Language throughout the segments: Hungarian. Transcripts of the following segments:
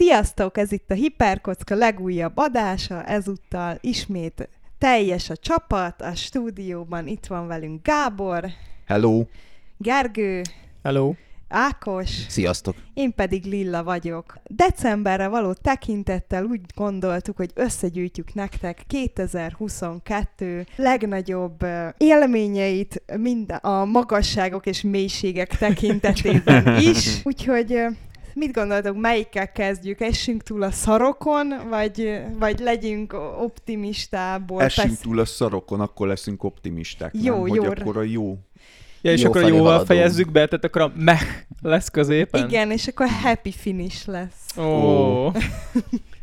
Sziasztok, ez itt a Hiperkocka legújabb adása, ezúttal ismét teljes a csapat, a stúdióban itt van velünk Gábor, Hello! Gergő, Hello. Ákos, Sziasztok! én pedig Lilla vagyok. Decemberre való tekintettel úgy gondoltuk, hogy összegyűjtjük nektek 2022 legnagyobb élményeit mind a magasságok és mélységek tekintetében is. Úgyhogy mit gondoltok, melyikkel kezdjük? Essünk túl a szarokon, vagy, vagy legyünk optimistából? Essünk Pesz- túl a szarokon, akkor leszünk optimisták. Jó, nem? jó. Hogy akkor a jó. Ja, és Jó akkor jóval haladunk. fejezzük be, tehát akkor a meh lesz középen. Igen, és akkor happy finish lesz. Ó. Ó.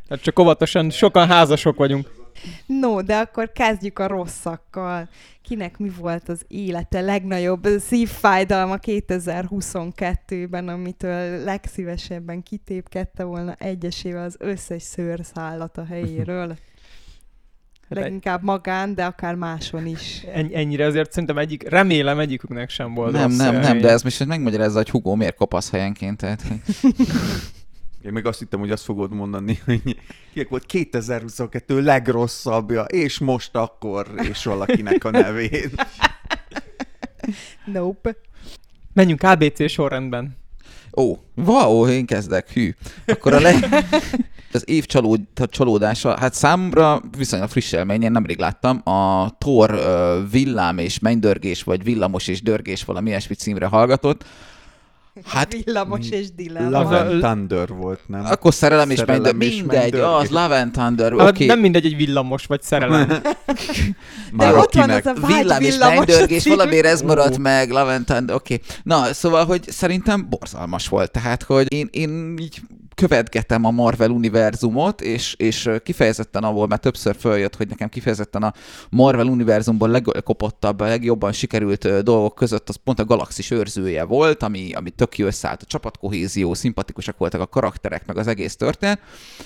Hát csak óvatosan, sokan házasok vagyunk. No, de akkor kezdjük a rosszakkal. Kinek mi volt az élete legnagyobb szívfájdalma 2022-ben, amitől legszívesebben kitépkedte volna egyesével az összes szőrszállat a helyéről? Hát Leginkább magán, de akár máson is. Ennyi, ennyire azért szerintem egyik, remélem egyiküknek sem volt Nem, nem, nem, de ez most megmagyarázza, hogy Hugo miért kopasz helyenként. Tehát, Én még azt hittem, hogy azt fogod mondani, hogy kinek volt 2022 legrosszabbja, és most akkor, és valakinek a nevén. Nope. Menjünk ABC sorrendben. ó, wow, én kezdek, hű. Akkor a le... az év csalód, csalódása, hát számomra viszonylag friss élmény, én nemrég láttam, a Thor ö, villám és mennydörgés, vagy villamos és dörgés valami ilyesmi címre hallgatott. Hát Villamos és dilem. Love and Thunder volt, nem? akkor szerelem és Szerelem mennydör, és mindegy, mennydörgés. az Love and Thunder, Okay. oké. Nem mindegy, egy villamos vagy szerelem. Már ott van akinek. az a vágy Villám és mennydörgés, című. valamiért ez maradt meg, Laventand, oké. Okay. Na, szóval, hogy szerintem borzalmas volt, tehát, hogy én, én így követgetem a Marvel univerzumot, és, és kifejezetten ahol már többször följött, hogy nekem kifejezetten a Marvel univerzumban legkopottabb, legjobban sikerült dolgok között az pont a Galaxis őrzője volt, ami, ami tök jó összeállt, a csapatkohézió, szimpatikusak voltak a karakterek, meg az egész történet,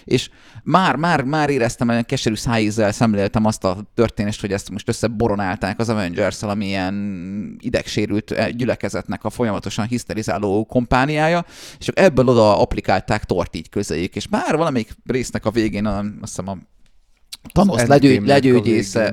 és már, már, már éreztem, hogy keserű szájízzel szemléltem azt a történést, hogy ezt most összeboronálták az avengers ami idegsérült eh, gyülekezetnek a folyamatosan hiszterizáló kompániája, és ebből oda applikálták tort így közéjük, és már valamelyik résznek a végén, a, azt hiszem a Thanos legyő,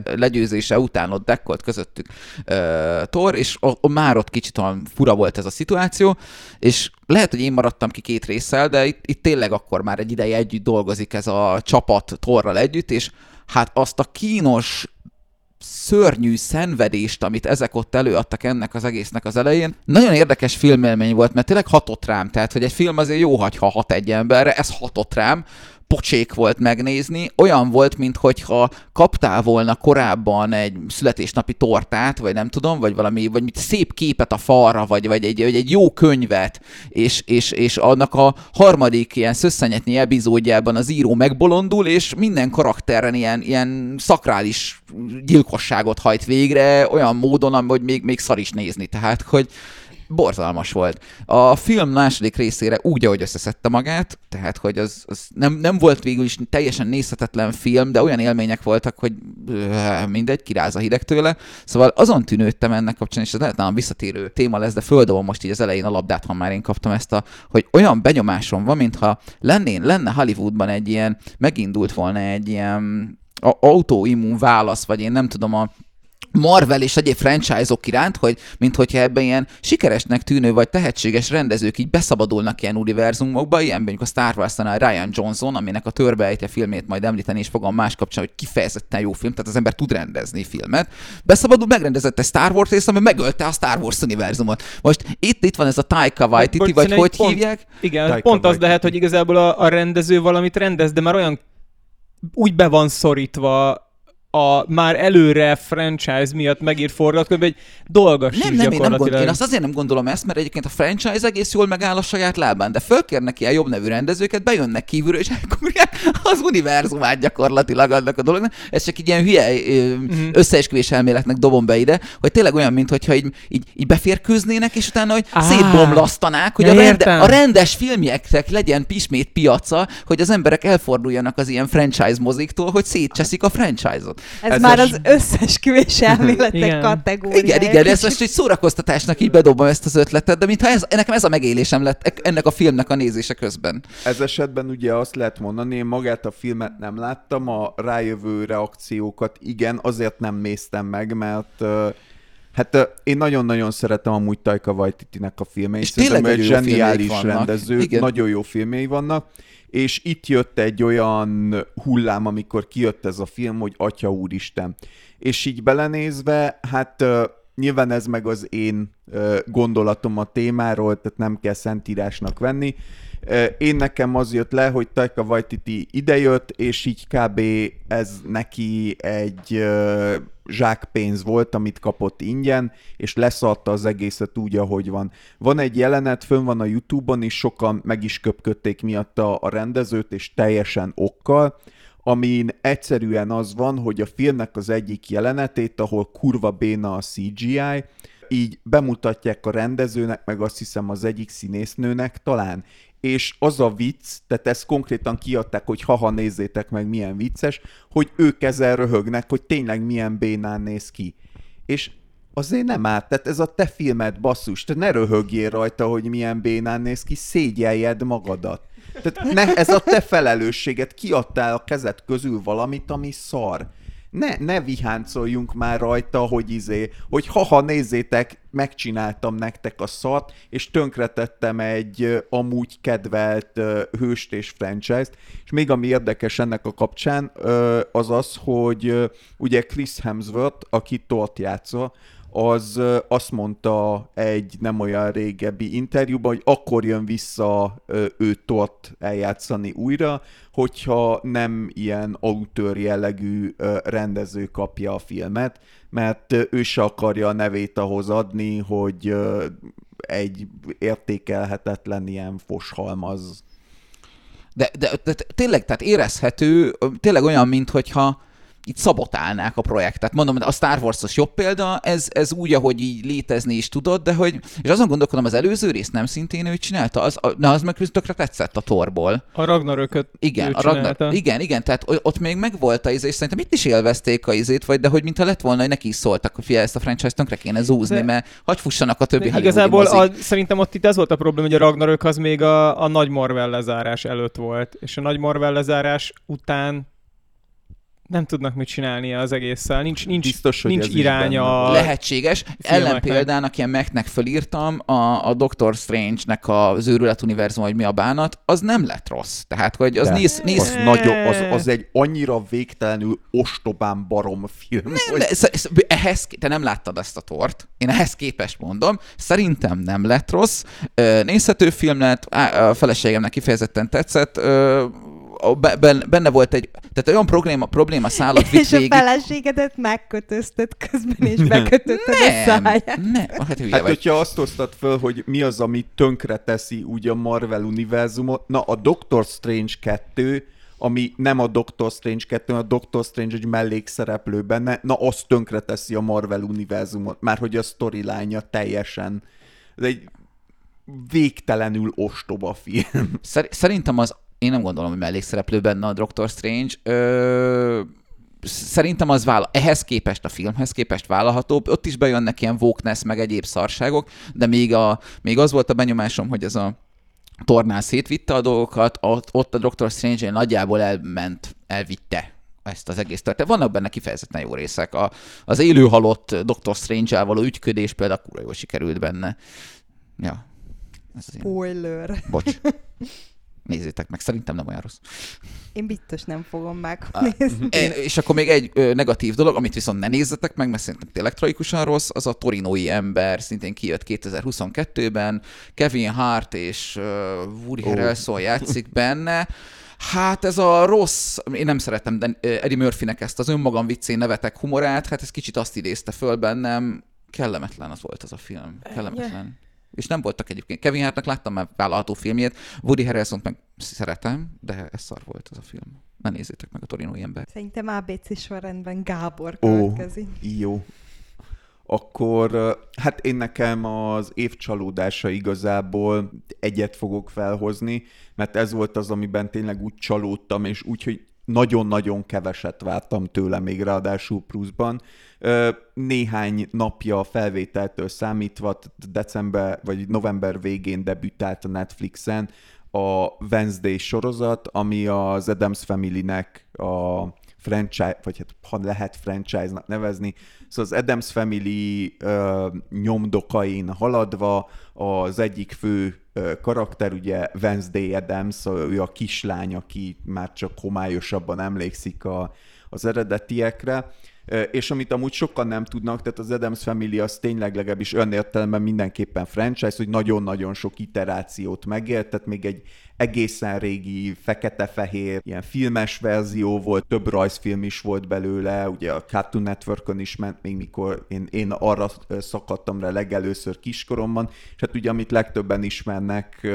legyőzése, után ott dekkolt közöttük uh, Thor, és a, a, már ott kicsit olyan fura volt ez a szituáció, és lehet, hogy én maradtam ki két résszel, de itt, itt tényleg akkor már egy ideje együtt dolgozik ez a csapat Thorral együtt, és hát azt a kínos szörnyű szenvedést, amit ezek ott előadtak ennek az egésznek az elején. Nagyon érdekes filmélmény volt, mert tényleg hatott rám, tehát hogy egy film azért jó, ha hat egy emberre, ez hatott rám, pocsék volt megnézni, olyan volt, mintha kaptál volna korábban egy születésnapi tortát, vagy nem tudom, vagy valami, vagy mit szép képet a falra, vagy, vagy, egy, vagy egy jó könyvet, és, és, és annak a harmadik ilyen szösszenyetnyi epizódjában az író megbolondul, és minden karakteren ilyen, ilyen szakrális gyilkosságot hajt végre, olyan módon, hogy még, még szar is nézni. Tehát, hogy borzalmas volt. A film második részére úgy, ahogy összeszedte magát, tehát, hogy az, az nem, nem volt végül is teljesen nézhetetlen film, de olyan élmények voltak, hogy mindegy, kiráz a hideg tőle. Szóval azon tűnődtem ennek kapcsán, és ez lehet nálam visszatérő téma lesz, de földobom most így az elején a labdát, ha már én kaptam ezt a, hogy olyan benyomásom van, mintha lennén, lenne Hollywoodban egy ilyen, megindult volna egy ilyen a- autoimmun válasz, vagy én nem tudom, a Marvel és egyéb franchise-ok iránt, hogy mint hogyha ebben ilyen sikeresnek tűnő vagy tehetséges rendezők így beszabadulnak ilyen univerzumokba, ilyen mondjuk a Star Wars-nál Ryan Johnson, aminek a Törbeejtje filmét majd említeni és fogom más kapcsán, hogy kifejezetten jó film, tehát az ember tud rendezni filmet. Beszabadul, megrendezett egy Star Wars részt, ami megölte a Star Wars univerzumot. Most itt, itt van ez a Taika Waititi, vagy hogy pont- hívják? Igen, Taika pont az Waititi. lehet, hogy igazából a, a rendező valamit rendez, de már olyan úgy be van szorítva a már előre franchise miatt megírt forgatókönyv, hogy dolga sincs Nem, nem, én, nem gyakorlatilag. én azt azért nem gondolom ezt, mert egyébként a franchise egész jól megáll a saját lábán, de fölkérnek ilyen jobb nevű rendezőket, bejönnek kívülről, és elkurják az univerzumát gyakorlatilag annak a dolognak. Ez csak egy ilyen hülye Mhm. összeesküvés elméletnek dobom be ide, hogy tényleg olyan, mintha így, így, így beférkőznének, és utána hogy Á. szétbomlasztanák, hogy a, rende, a rendes filmjeknek legyen ismét piaca, hogy az emberek elforduljanak az ilyen franchise moziktól, hogy szétcseszik a franchise-ot. Ez, Ez már az összesküvés elméletek Igen. kategóriája. Igen, igen, ezt Kicsit most egy szórakoztatásnak így bedobom ezt az ötletet, de mintha ez, nekem ez a megélésem lett e- ennek a filmnek a nézése közben. Ez esetben ugye azt lehet mondani, én magát a filmet nem láttam, a rájövő reakciókat igen, azért nem néztem meg, mert hát én nagyon-nagyon szeretem amúgy Taika Waititi-nek a filmeit. És tényleg Szerintem egy zseniális rendező, Igen. nagyon jó filmjei vannak, és itt jött egy olyan hullám, amikor kijött ez a film, hogy Atya Úristen. És így belenézve, hát nyilván ez meg az én gondolatom a témáról, tehát nem kell szentírásnak venni. Én nekem az jött le, hogy Taika Waititi idejött, és így kb. ez neki egy zsákpénz volt, amit kapott ingyen, és leszarta az egészet úgy, ahogy van. Van egy jelenet, fönn van a Youtube-on, és sokan meg is köpködték miatta a rendezőt, és teljesen okkal, amin egyszerűen az van, hogy a filmnek az egyik jelenetét, ahol kurva béna a CGI, így bemutatják a rendezőnek, meg azt hiszem az egyik színésznőnek talán, és az a vicc, tehát ezt konkrétan kiadták, hogy haha nézzétek meg milyen vicces, hogy ők ezzel röhögnek, hogy tényleg milyen bénán néz ki. És azért nem árt, tehát ez a te filmed, basszus, te ne röhögjél rajta, hogy milyen bénán néz ki, szégyeljed magadat. Tehát ne, ez a te felelősséget, kiadtál a kezed közül valamit, ami szar. Ne, ne viháncoljunk már rajta, hogy izé, hogy haha, nézzétek, megcsináltam nektek a szart, és tönkretettem egy amúgy kedvelt hőst és franchise-t, és még ami érdekes ennek a kapcsán, az az, hogy ugye Chris Hemsworth, aki Thor-t játsza, az azt mondta egy nem olyan régebbi interjúban, hogy akkor jön vissza ő Thort eljátszani újra, hogyha nem ilyen autőr jellegű rendező kapja a filmet, mert ő se akarja a nevét ahhoz adni, hogy egy értékelhetetlen ilyen foshalmaz. De, de, de tényleg, tehát érezhető, tényleg olyan, mintha itt szabotálnák a projektet. Mondom, a Star Wars-os jobb példa, ez, ez úgy, ahogy így létezni is tudod, de hogy, és azon gondolkodom, az előző részt nem szintén ő csinálta, az, a- na az meg tökre tetszett a torból. A Ragnarököt Igen, a Ragnar, igen, igen, tehát ott még megvolt a izé, és szerintem itt is élvezték a izét, vagy de hogy mintha lett volna, hogy neki is szóltak, hogy figyelj, ezt a franchise tönkre kéne zúzni, De- mert hagy fussanak a többi igazából a, szerintem ott itt ez volt a probléma, hogy a Ragnarök az még a, a nagy Marvel lezárás előtt volt, és a nagy Marvel lezárás után nem tudnak mit csinálni az egésszel. Nincs, nincs, Biztos, hogy nincs ez iránya. a-. Lehetséges. Ellenpéldának, ilyen Mac-nek fölírtam, a, a Doctor Strange-nek az őrület univerzum, hogy mi a bánat, az nem lett rossz. Tehát, hogy az néz, néz Az, nagyon, az, az egy annyira végtelenül ostobán barom film. hogy- Le, sz- sz- ehhez, te nem láttad ezt a tort, én ehhez képest mondom, szerintem nem lett rossz, nézhető film lett, a feleségemnek kifejezetten tetszett, a- benne volt egy, tehát olyan probléma, probléma szállat vitt És a végig. feleségedet megkötözted közben, és bekötötted a Nem, száját. nem, hát Hát, vagy. hogyha azt hoztad föl, hogy mi az, ami tönkre teszi úgy a Marvel univerzumot, na a Doctor Strange 2, ami nem a Doctor Strange 2, hanem a Doctor Strange egy mellékszereplő benne, na az tönkre teszi a Marvel univerzumot, már hogy a storyline teljesen, ez egy végtelenül ostoba film. Szer- szerintem az, én nem gondolom, hogy mellékszereplő benne a Doctor Strange. Ö, szerintem az vála- ehhez képest, a filmhez képest vállalhatóbb. Ott is bejönnek ilyen wokeness, meg egyéb szarságok, de még, a, még az volt a benyomásom, hogy ez a tornán szétvitte a dolgokat, ott, a Doctor Strange nagyjából elment, elvitte ezt az egész történet. Vannak benne kifejezetten jó részek. A, az élő halott Doctor Strange-el való ügyködés például kurva jól sikerült benne. Ja. Az én... Spoiler. Bocs. Nézzétek meg, szerintem nem olyan rossz. Én biztos nem fogom megnézni. É, és akkor még egy ö, negatív dolog, amit viszont ne nézzetek meg, mert szerintem tényleg tragikusan rossz, az a torinói ember, szintén kijött 2022-ben, Kevin Hart és uh, Woody Ó. Harrelson játszik benne. Hát ez a rossz, én nem szeretem de ö, Eddie Murphynek ezt az önmagam viccén nevetek humorát, hát ez kicsit azt idézte föl bennem, kellemetlen az volt az a film, kellemetlen. És nem voltak egyébként. Kevin Hartnak láttam már vállalható filmjét, Woody Harrelson meg szeretem, de ez szar volt az a film. Ne nézzétek meg a torinói ember. Szerintem ABC sorrendben Gábor Ó, következik. jó. Akkor, hát én nekem az év csalódása igazából egyet fogok felhozni, mert ez volt az, amiben tényleg úgy csalódtam, és úgy, hogy nagyon-nagyon keveset vártam tőle még ráadásul pluszban. Néhány napja a felvételtől számítva, december vagy november végén debütált a Netflixen a Wednesday sorozat, ami az Adams Family-nek a franchise, vagy hát ha lehet franchise-nak nevezni, szóval az Adams Family ö, nyomdokain haladva az egyik fő ö, karakter, ugye Wednesday Adams, ő a kislány, aki már csak homályosabban emlékszik a, az eredetiekre, és amit amúgy sokan nem tudnak, tehát az Adams Family az tényleg legalábbis olyan értelemben mindenképpen franchise, hogy nagyon-nagyon sok iterációt megélt, tehát még egy egészen régi fekete-fehér, ilyen filmes verzió volt, több rajzfilm is volt belőle, ugye a Cartoon Networkon is ment még mikor én, én arra szakadtam rá legelőször kiskoromban, és hát ugye amit legtöbben ismernek,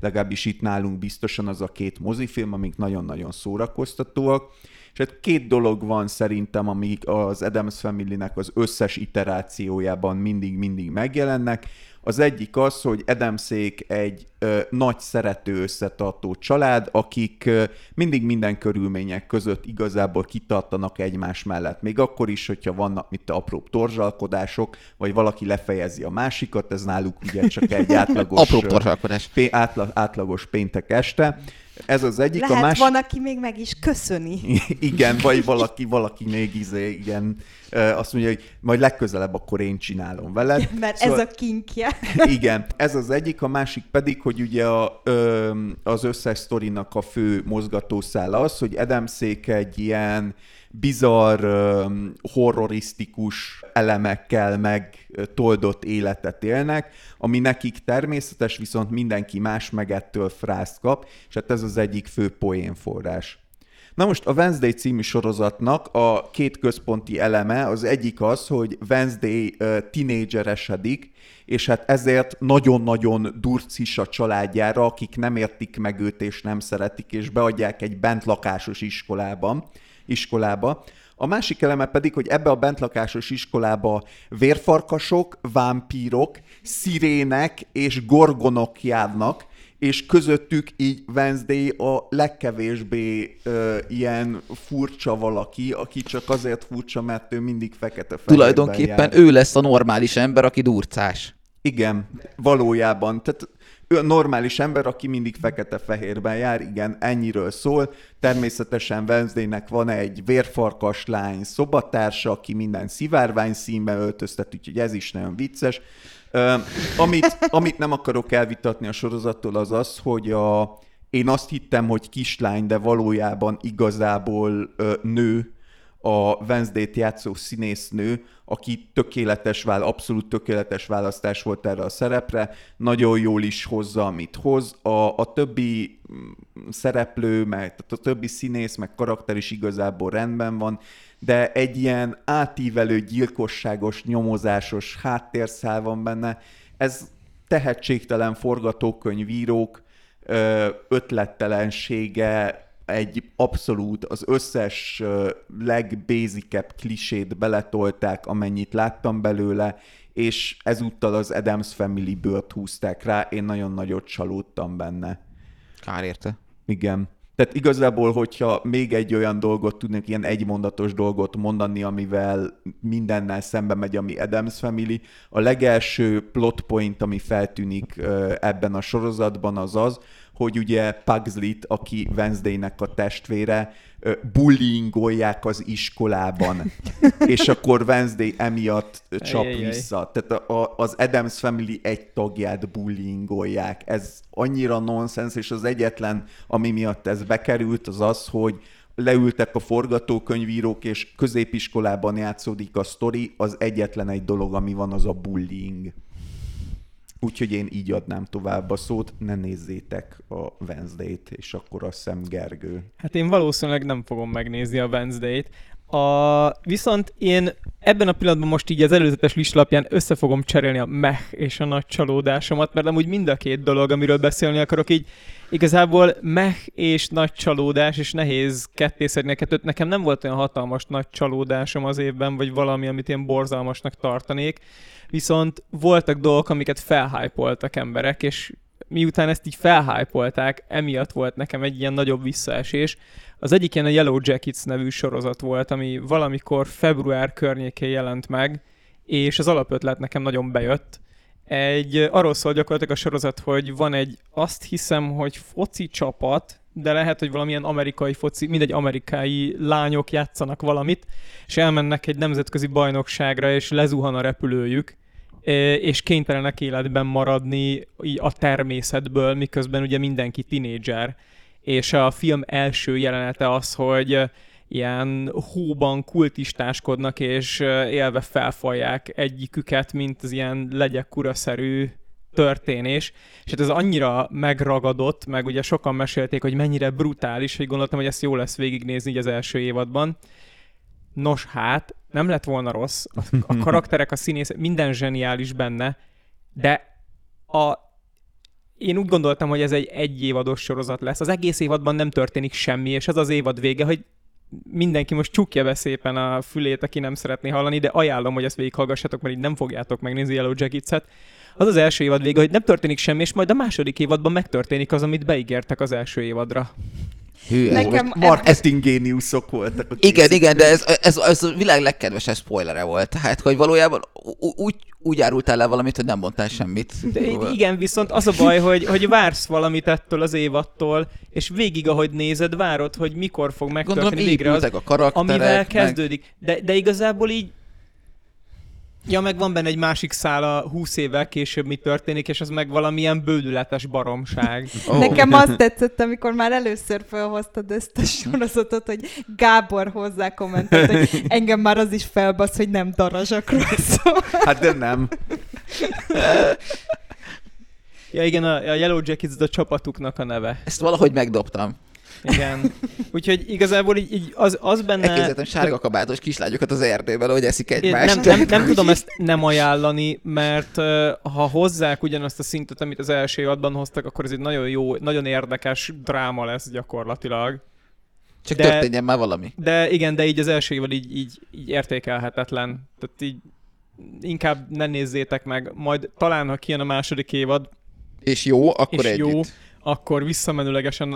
legalábbis itt nálunk biztosan az a két mozifilm, amik nagyon-nagyon szórakoztatóak, és hát két dolog van szerintem, amik az Adams Family-nek az összes iterációjában mindig-mindig megjelennek. Az egyik az, hogy Edemszék egy ö, nagy szerető összetartó család, akik ö, mindig minden körülmények között igazából kitartanak egymás mellett. Még akkor is, hogyha vannak mit apróbb torzsalkodások, vagy valaki lefejezi a másikat, ez náluk ugye csak egy átlagos, Apró torzsalkodás. Pé, átla, átlagos péntek este. Ez az egyik. Lehet a másik... van, aki még meg is köszöni. igen, vagy valaki, valaki még izé, igen, azt mondja, hogy majd legközelebb akkor én csinálom veled. Mert szóval... ez a kinkje. igen, ez az egyik, a másik pedig, hogy ugye a, az összes sztorinak a fő mozgatószála az, hogy Edemszék egy ilyen bizarr, horrorisztikus elemekkel megtoldott életet élnek, ami nekik természetes, viszont mindenki más meg ettől frászt kap, és hát ez az egyik fő poénforrás. Na most a Wednesday című sorozatnak a két központi eleme, az egyik az, hogy Wednesday uh, tinédzseresedik, és hát ezért nagyon-nagyon durcis a családjára, akik nem értik meg őt és nem szeretik, és beadják egy bentlakásos iskolában iskolába. A másik eleme pedig, hogy ebbe a bentlakásos iskolába vérfarkasok, vámpírok, szirének és gorgonok járnak, és közöttük így Wednesday a legkevésbé ö, ilyen furcsa valaki, aki csak azért furcsa, mert ő mindig fekete Tulajdonképpen jár. ő lesz a normális ember, aki durcás. Igen, valójában. Tehát ő a normális ember, aki mindig fekete-fehérben jár, igen, ennyiről szól. Természetesen Wednesdaynek van egy vérfarkas lány szobatársa, aki minden szivárvány színben öltöztet, úgyhogy ez is nagyon vicces. Amit, amit nem akarok elvitatni a sorozattól, az az, hogy a, én azt hittem, hogy kislány, de valójában igazából nő, a Wednesday-t játszó színésznő, aki tökéletes vál, abszolút tökéletes választás volt erre a szerepre, nagyon jól is hozza, amit hoz. A, a többi mm, szereplő, meg tehát a többi színész, meg karakter is igazából rendben van, de egy ilyen átívelő, gyilkosságos, nyomozásos háttérszál van benne. Ez tehetségtelen forgatókönyvírók ötlettelensége, egy abszolút az összes legbézikebb klisét beletolták, amennyit láttam belőle, és ezúttal az Adams family bőrt húzták rá, én nagyon nagyot csalódtam benne. Kár érte. Igen. Tehát igazából, hogyha még egy olyan dolgot tudnék, ilyen egymondatos dolgot mondani, amivel mindennel szembe megy, ami Adams Family, a legelső plot point, ami feltűnik ebben a sorozatban, az az, hogy ugye Pugsley-t, aki Wednesday-nek a testvére, bullyingolják az iskolában, és akkor Wednesday emiatt csap Ejjjjj. vissza. Tehát a, az Adams Family egy tagját bullyingolják. Ez annyira nonsens, és az egyetlen, ami miatt ez bekerült, az az, hogy leültek a forgatókönyvírók, és középiskolában játszódik a sztori, az egyetlen egy dolog, ami van, az a bullying. Úgyhogy én így adnám tovább a szót, ne nézzétek a Wednesday-t, és akkor azt hiszem Gergő. Hát én valószínűleg nem fogom megnézni a Wednesday-t. A, viszont én ebben a pillanatban most így az előzetes listlapján össze fogom cserélni a meh és a nagy csalódásomat, mert amúgy mind a két dolog, amiről beszélni akarok, így igazából meh és nagy csalódás, és nehéz kettészedni a Nekem nem volt olyan hatalmas nagy csalódásom az évben, vagy valami, amit én borzalmasnak tartanék viszont voltak dolgok, amiket felhájpoltak emberek, és miután ezt így felhájpolták, emiatt volt nekem egy ilyen nagyobb visszaesés. Az egyik ilyen a Yellow Jackets nevű sorozat volt, ami valamikor február környékén jelent meg, és az alapötlet nekem nagyon bejött. Egy, arról szól gyakorlatilag a sorozat, hogy van egy, azt hiszem, hogy foci csapat, de lehet, hogy valamilyen amerikai foci, mindegy amerikai lányok játszanak valamit, és elmennek egy nemzetközi bajnokságra, és lezuhan a repülőjük, és kénytelenek életben maradni a természetből, miközben ugye mindenki tinédzser. És a film első jelenete az, hogy ilyen hóban kultistáskodnak, és élve felfalják egyiküket, mint az ilyen legyek kuraszerű történés, és hát ez annyira megragadott, meg ugye sokan mesélték, hogy mennyire brutális, hogy gondoltam, hogy ezt jó lesz végignézni így az első évadban. Nos hát, nem lett volna rossz, a karakterek, a színész, minden zseniális benne, de a, én úgy gondoltam, hogy ez egy egy évados sorozat lesz. Az egész évadban nem történik semmi, és ez az évad vége, hogy mindenki most csukja be szépen a fülét, aki nem szeretné hallani, de ajánlom, hogy ezt végighallgassatok, mert így nem fogjátok megnézni Yellow Jackets-et. Az az első évad vége, hogy nem történik semmi, és majd a második évadban megtörténik az, amit beígértek az első évadra. Hű, ez Nekem most- Marketing géniuszok voltak. a Igen, készítők. igen, de ez, ez, ez a világ legkedvesebb spoilere volt. Tehát, hogy valójában úgy, úgy árultál le valamit, hogy nem mondtál semmit. De igen, viszont az a baj, hogy, hogy vársz valamit ettől az évattól, és végig, ahogy nézed, várod, hogy mikor fog Gondolom megtörténni végre az, a amivel meg- kezdődik. De, de igazából így Ja, meg van benne egy másik szála 20 évvel később mi történik, és az meg valamilyen bődületes baromság. Ó. Nekem azt tetszett, amikor már először felhoztad ezt a sorozatot, hogy Gábor hozzá kommentet, hogy engem már az is felbasz, hogy nem darazsakról szól. Hát de nem. Ja igen, a, a Yellow Jackets a csapatuknak a neve. Ezt valahogy megdobtam. Igen. Úgyhogy igazából így, így az, az benne... Elképzeltem sárga kabátos kislányokat az erdőben, hogy eszik egymást. nem, nem, nem tudom ezt nem ajánlani, mert ha hozzák ugyanazt a szintet, amit az első évadban hoztak, akkor ez egy nagyon jó, nagyon érdekes dráma lesz gyakorlatilag. Csak de- történjen már valami. De igen, de így az első évad így, így, így értékelhetetlen. Tehát így inkább ne nézzétek meg. Majd talán, ha kijön a második évad, És jó, akkor és együtt. jó, akkor visszamenőlegesen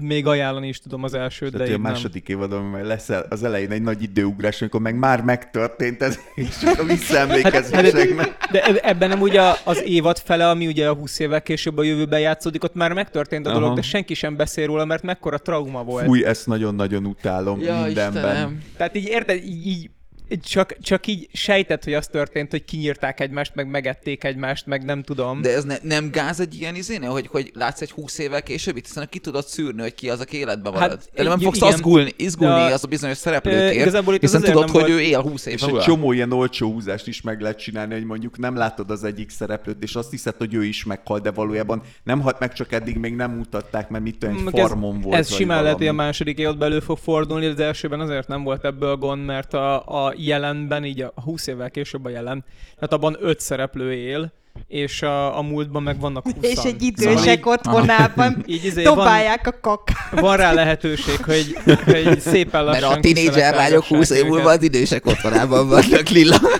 még ajánlani is tudom az elsőt, de a nem. második évadon majd lesz az elején egy nagy időugrás, amikor meg már megtörtént ez, és a visszaemlékezéseknek. De eb- ebben nem ugye a- az évad fele, ami ugye a 20 évvel később a jövőben játszódik, ott már megtörtént a dolog, Aha. de senki sem beszél róla, mert mekkora trauma volt. Fúj, ezt nagyon-nagyon utálom Ja, mindenben. Istenem. Tehát így érted, így, így csak, csak így sejtett, hogy az történt, hogy kinyírták egymást, meg megették egymást, meg nem tudom. De ez ne, nem gáz egy ilyen izénél, hogy, hogy látsz egy 20 évvel később, itt hiszen ki tudod szűrni, hogy ki az, aki életben Hát, marad. De nem fogsz igen. izgulni, izgulni De a- az a bizonyos szereplőkért, az hiszen tudod, hogy volt- ő él 20 év És egy csomó ilyen olcsó húzást is meg lehet csinálni, hogy mondjuk nem látod az egyik szereplőt, és azt hiszed, hogy ő is meghal, de valójában nem halt meg, csak eddig még nem mutatták, mert mit tudom, egy farmon volt. Ez simán lehet, hogy a második évadban elő fog fordulni, de az elsőben azért nem volt ebből gond, mert a, a jelenben, így a 20 évvel később a jelen, tehát abban öt szereplő él, és a, a múltban meg vannak 20 És egy Szóval idősek így, otthonában így izé van, dobálják a kakát. van rá lehetőség, hogy, hogy szépen lassan Mert a tinédzser lányok 20 év múlva az idősek otthonában vannak, Lilla.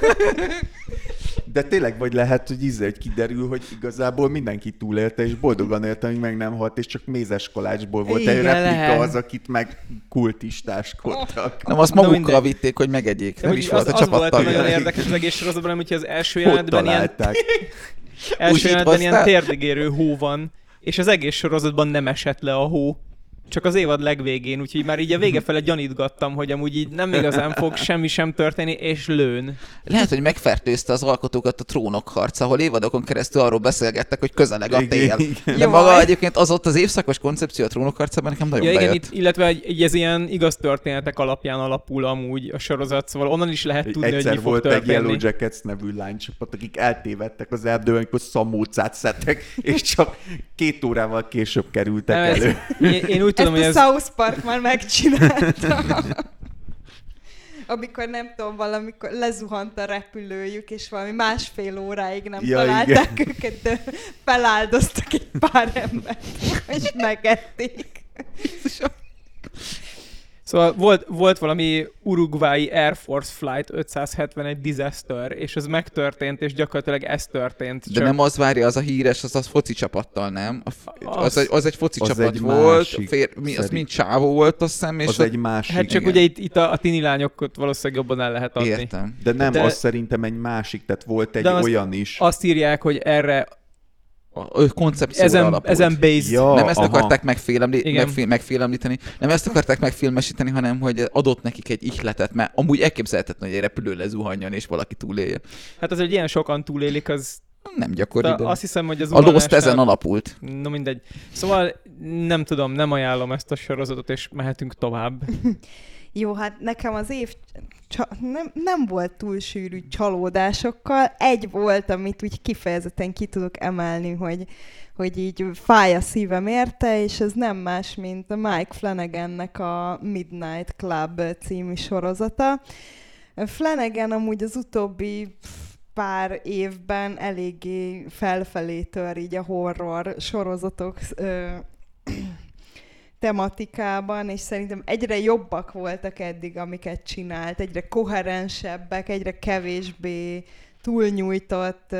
De tényleg vagy lehet, hogy íze, hogy kiderül, hogy igazából mindenki túlélte, és boldogan élte, hogy meg nem halt, és csak mézes kolácsból volt egy Igen, replika lehet. az, akit meg kultistáskodtak. Nem, azt magukkal mindegy. vitték, hogy megegyék. Nem is az, volt a az csapat volt nagyon érdekes az egész sorozatban, hogyha az első jelenetben ilyen, első jelenetben ilyen térdigérő hó van, és az egész sorozatban nem esett le a hó. Csak az évad legvégén, úgyhogy már így a vége fele gyanítgattam, hogy amúgy így nem igazán fog semmi sem történni, és lőn. Lehet, hogy megfertőzte az alkotókat a trónok harca, ahol évadokon keresztül arról beszélgettek, hogy közeleg a Igen, tél. igen. De Jaj. maga egyébként az ott az évszakos koncepció a trónok harcában nekem nagyon Ja, igen, bejött. itt, illetve egy, egy, ez ilyen igaz történetek alapján alapul amúgy a sorozat, szóval onnan is lehet tudni, hogy mi Egyszer fog volt egy. Yellow Jackets nevű lánycsapat, akik eltévedtek az erdőben, amikor szamócát szedtek, és csak két órával később kerültek Nem, ez- elő. Én, én úgy tudom, Ezt hogy a ez... South Park már megcsinálta. Amikor nem tudom, valamikor lezuhant a repülőjük, és valami másfél óráig nem Ja, találták őket, de feláldoztak egy pár embert, és megették. Szóval volt, volt valami Uruguayi Air Force Flight 571 disaster, és ez megtörtént, és gyakorlatilag ez történt. De nem az várja, az a híres, az az foci csapattal, nem? A f- Az- az, egy, az egy foci az csapat egy volt, másik, fér, mi, az mind csávó volt, azt hiszem, és Az ott- egy másik. Hát csak igen. ugye itt, itt a, a tini lányokat valószínűleg jobban el lehet adni. Értem. De nem, De- az szerintem egy másik, tehát volt egy De az- olyan is. Azt írják, hogy erre A, ő koncepcióra ezen, alapult. ezen based. Ja, nem ezt aha. akarták megfélemli, Igen. megfé, megfélemlíteni, nem ezt akarták megfilmesíteni, hanem hogy adott nekik egy ihletet, mert amúgy elképzelhetetlen, hogy egy repülő lezuhanjon és valaki túlélje. Hát az, hogy ilyen sokan túlélik, az Nem de gyakori, de azt hiszem, hogy az a Lost ezen alapult. No mindegy. Szóval nem tudom, nem ajánlom ezt a sorozatot, és mehetünk tovább. Jó, hát nekem az év csa- nem, nem volt túl sűrű csalódásokkal. Egy volt, amit úgy kifejezetten ki tudok emelni, hogy, hogy így fáj a szívem érte, és ez nem más, mint a Mike Flanagannek a Midnight Club című sorozata. Flanagan amúgy az utóbbi pár évben eléggé felfelé tör így a horror sorozatok ö, tematikában, és szerintem egyre jobbak voltak eddig, amiket csinált, egyre koherensebbek, egyre kevésbé túlnyújtott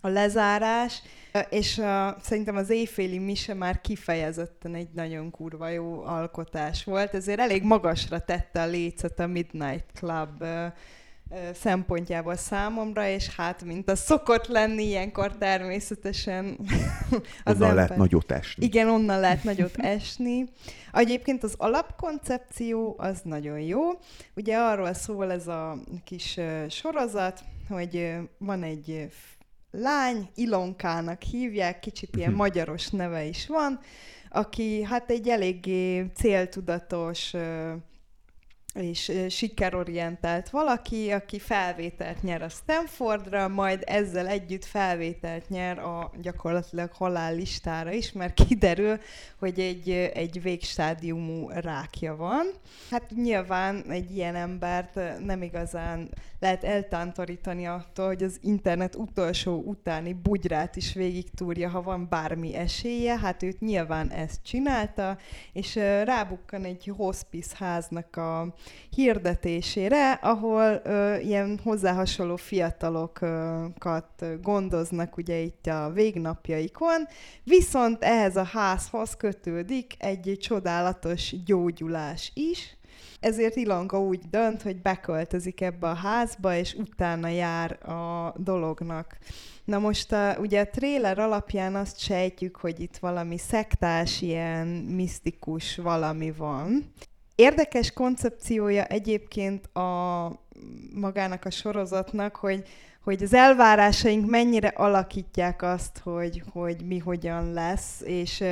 a lezárás, és szerintem az éjféli mise már kifejezetten egy nagyon kurva jó alkotás volt, ezért elég magasra tette a lécet a Midnight Club szempontjából számomra, és hát, mint az szokott lenni, ilyenkor természetesen az Onnan lehet ember- nagyot esni. igen, onnan lehet nagyot esni. Egyébként az alapkoncepció az nagyon jó. Ugye arról szól ez a kis sorozat, hogy van egy lány, Ilonkának hívják, kicsit ilyen Mhm. magyaros neve is van, aki hát egy eléggé céltudatos és sikerorientált valaki, aki felvételt nyer a Stanfordra, majd ezzel együtt felvételt nyer a gyakorlatilag halállistára is, mert kiderül, hogy egy, egy végstádiumú rákja van. Hát nyilván egy ilyen embert nem igazán lehet eltántorítani attól, hogy az internet utolsó utáni bugyrát is végig túrja, ha van bármi esélye. Hát őt nyilván ezt csinálta, és rábukkan egy hospice háznak a hirdetésére, ahol ö, ilyen hozzá hasonló fiatalokat gondoznak ugye itt a végnapjaikon, viszont ehhez a házhoz kötődik egy csodálatos gyógyulás is, ezért Ilonka úgy dönt, hogy beköltözik ebbe a házba, és utána jár a dolognak. Na most a, ugye a tréler alapján azt sejtjük, hogy itt valami szektás, ilyen misztikus valami van. Érdekes koncepciója egyébként a magának a sorozatnak, hogy hogy az elvárásaink mennyire alakítják azt, hogy, hogy mi hogyan lesz, és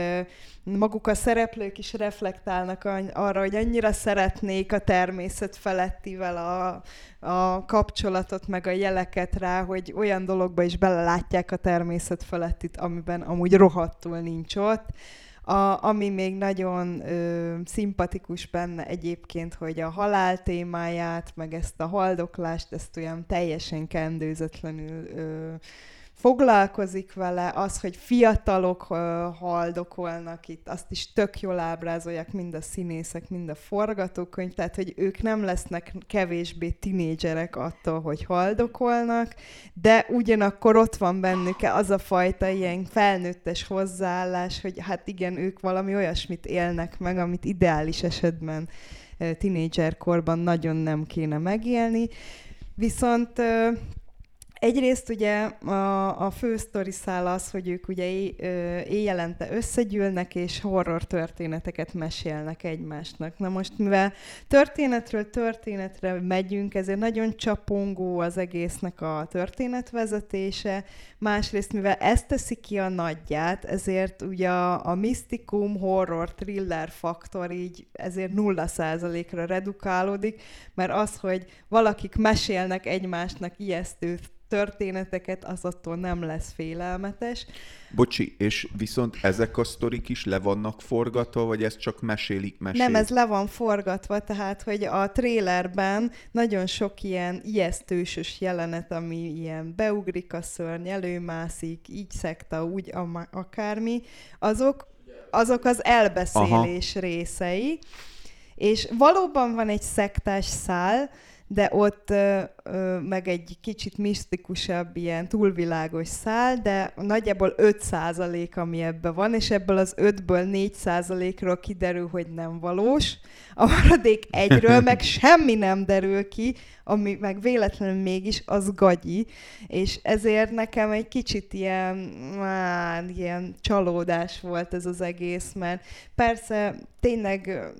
maguk a szereplők is reflektálnak arra, hogy annyira szeretnék a természet felettivel a, a kapcsolatot, meg a jeleket rá, hogy olyan dologba is belelátják a természet felettit, amiben amúgy rohadtul nincs ott. A, ami még nagyon ö, szimpatikus benne egyébként, hogy a halál témáját, meg ezt a haldoklást, ezt olyan teljesen kendőzetlenül ö, foglalkozik vele, az, hogy fiatalok ö, haldokolnak itt, azt is tök jól ábrázolják mind a színészek, mind a forgatókönyv, tehát, hogy ők nem lesznek kevésbé tinédzserek attól, hogy haldokolnak, de ugyanakkor ott van bennük az a fajta ilyen felnőttes hozzáállás, hogy hát igen, ők valami olyasmit élnek meg, amit ideális esetben ö, tinédzserkorban nagyon nem kéne megélni. Viszont ö, Egyrészt ugye a, a fő sztori szál az, hogy ők ugye éjjelente összegyűlnek, és horror történeteket mesélnek egymásnak. Na most, mivel történetről történetre megyünk, ezért nagyon csapongó az egésznek a történetvezetése. Másrészt, mivel ezt teszi ki a nagyját, ezért ugye a, a misztikum, horror, thriller faktor így ezért nulla százalékra redukálódik, mert az, hogy valakik mesélnek egymásnak ijesztő történeteket, az attól nem lesz félelmetes. Bocsi, és viszont ezek a sztorik is le vannak forgatva, vagy ez csak mesélik, mesélik? Nem, ez le van forgatva, tehát, hogy a trélerben nagyon sok ilyen ijesztősös jelenet, ami ilyen beugrik a szörny, előmászik, így szekta, úgy akármi, azok, azok az elbeszélés Aha. részei, És valóban van egy szektás szál, de ott ö, ö, meg egy kicsit misztikusabb, ilyen túlvilágos szál, de nagyjából 5% ami ebben van, és ebből az 5-ből 4%-ról kiderül, hogy nem valós. A maradék egyről meg semmi nem derül ki, ami meg véletlenül mégis az gagyi, és ezért nekem egy kicsit ilyen, á, ilyen csalódás volt ez az egész, mert persze tényleg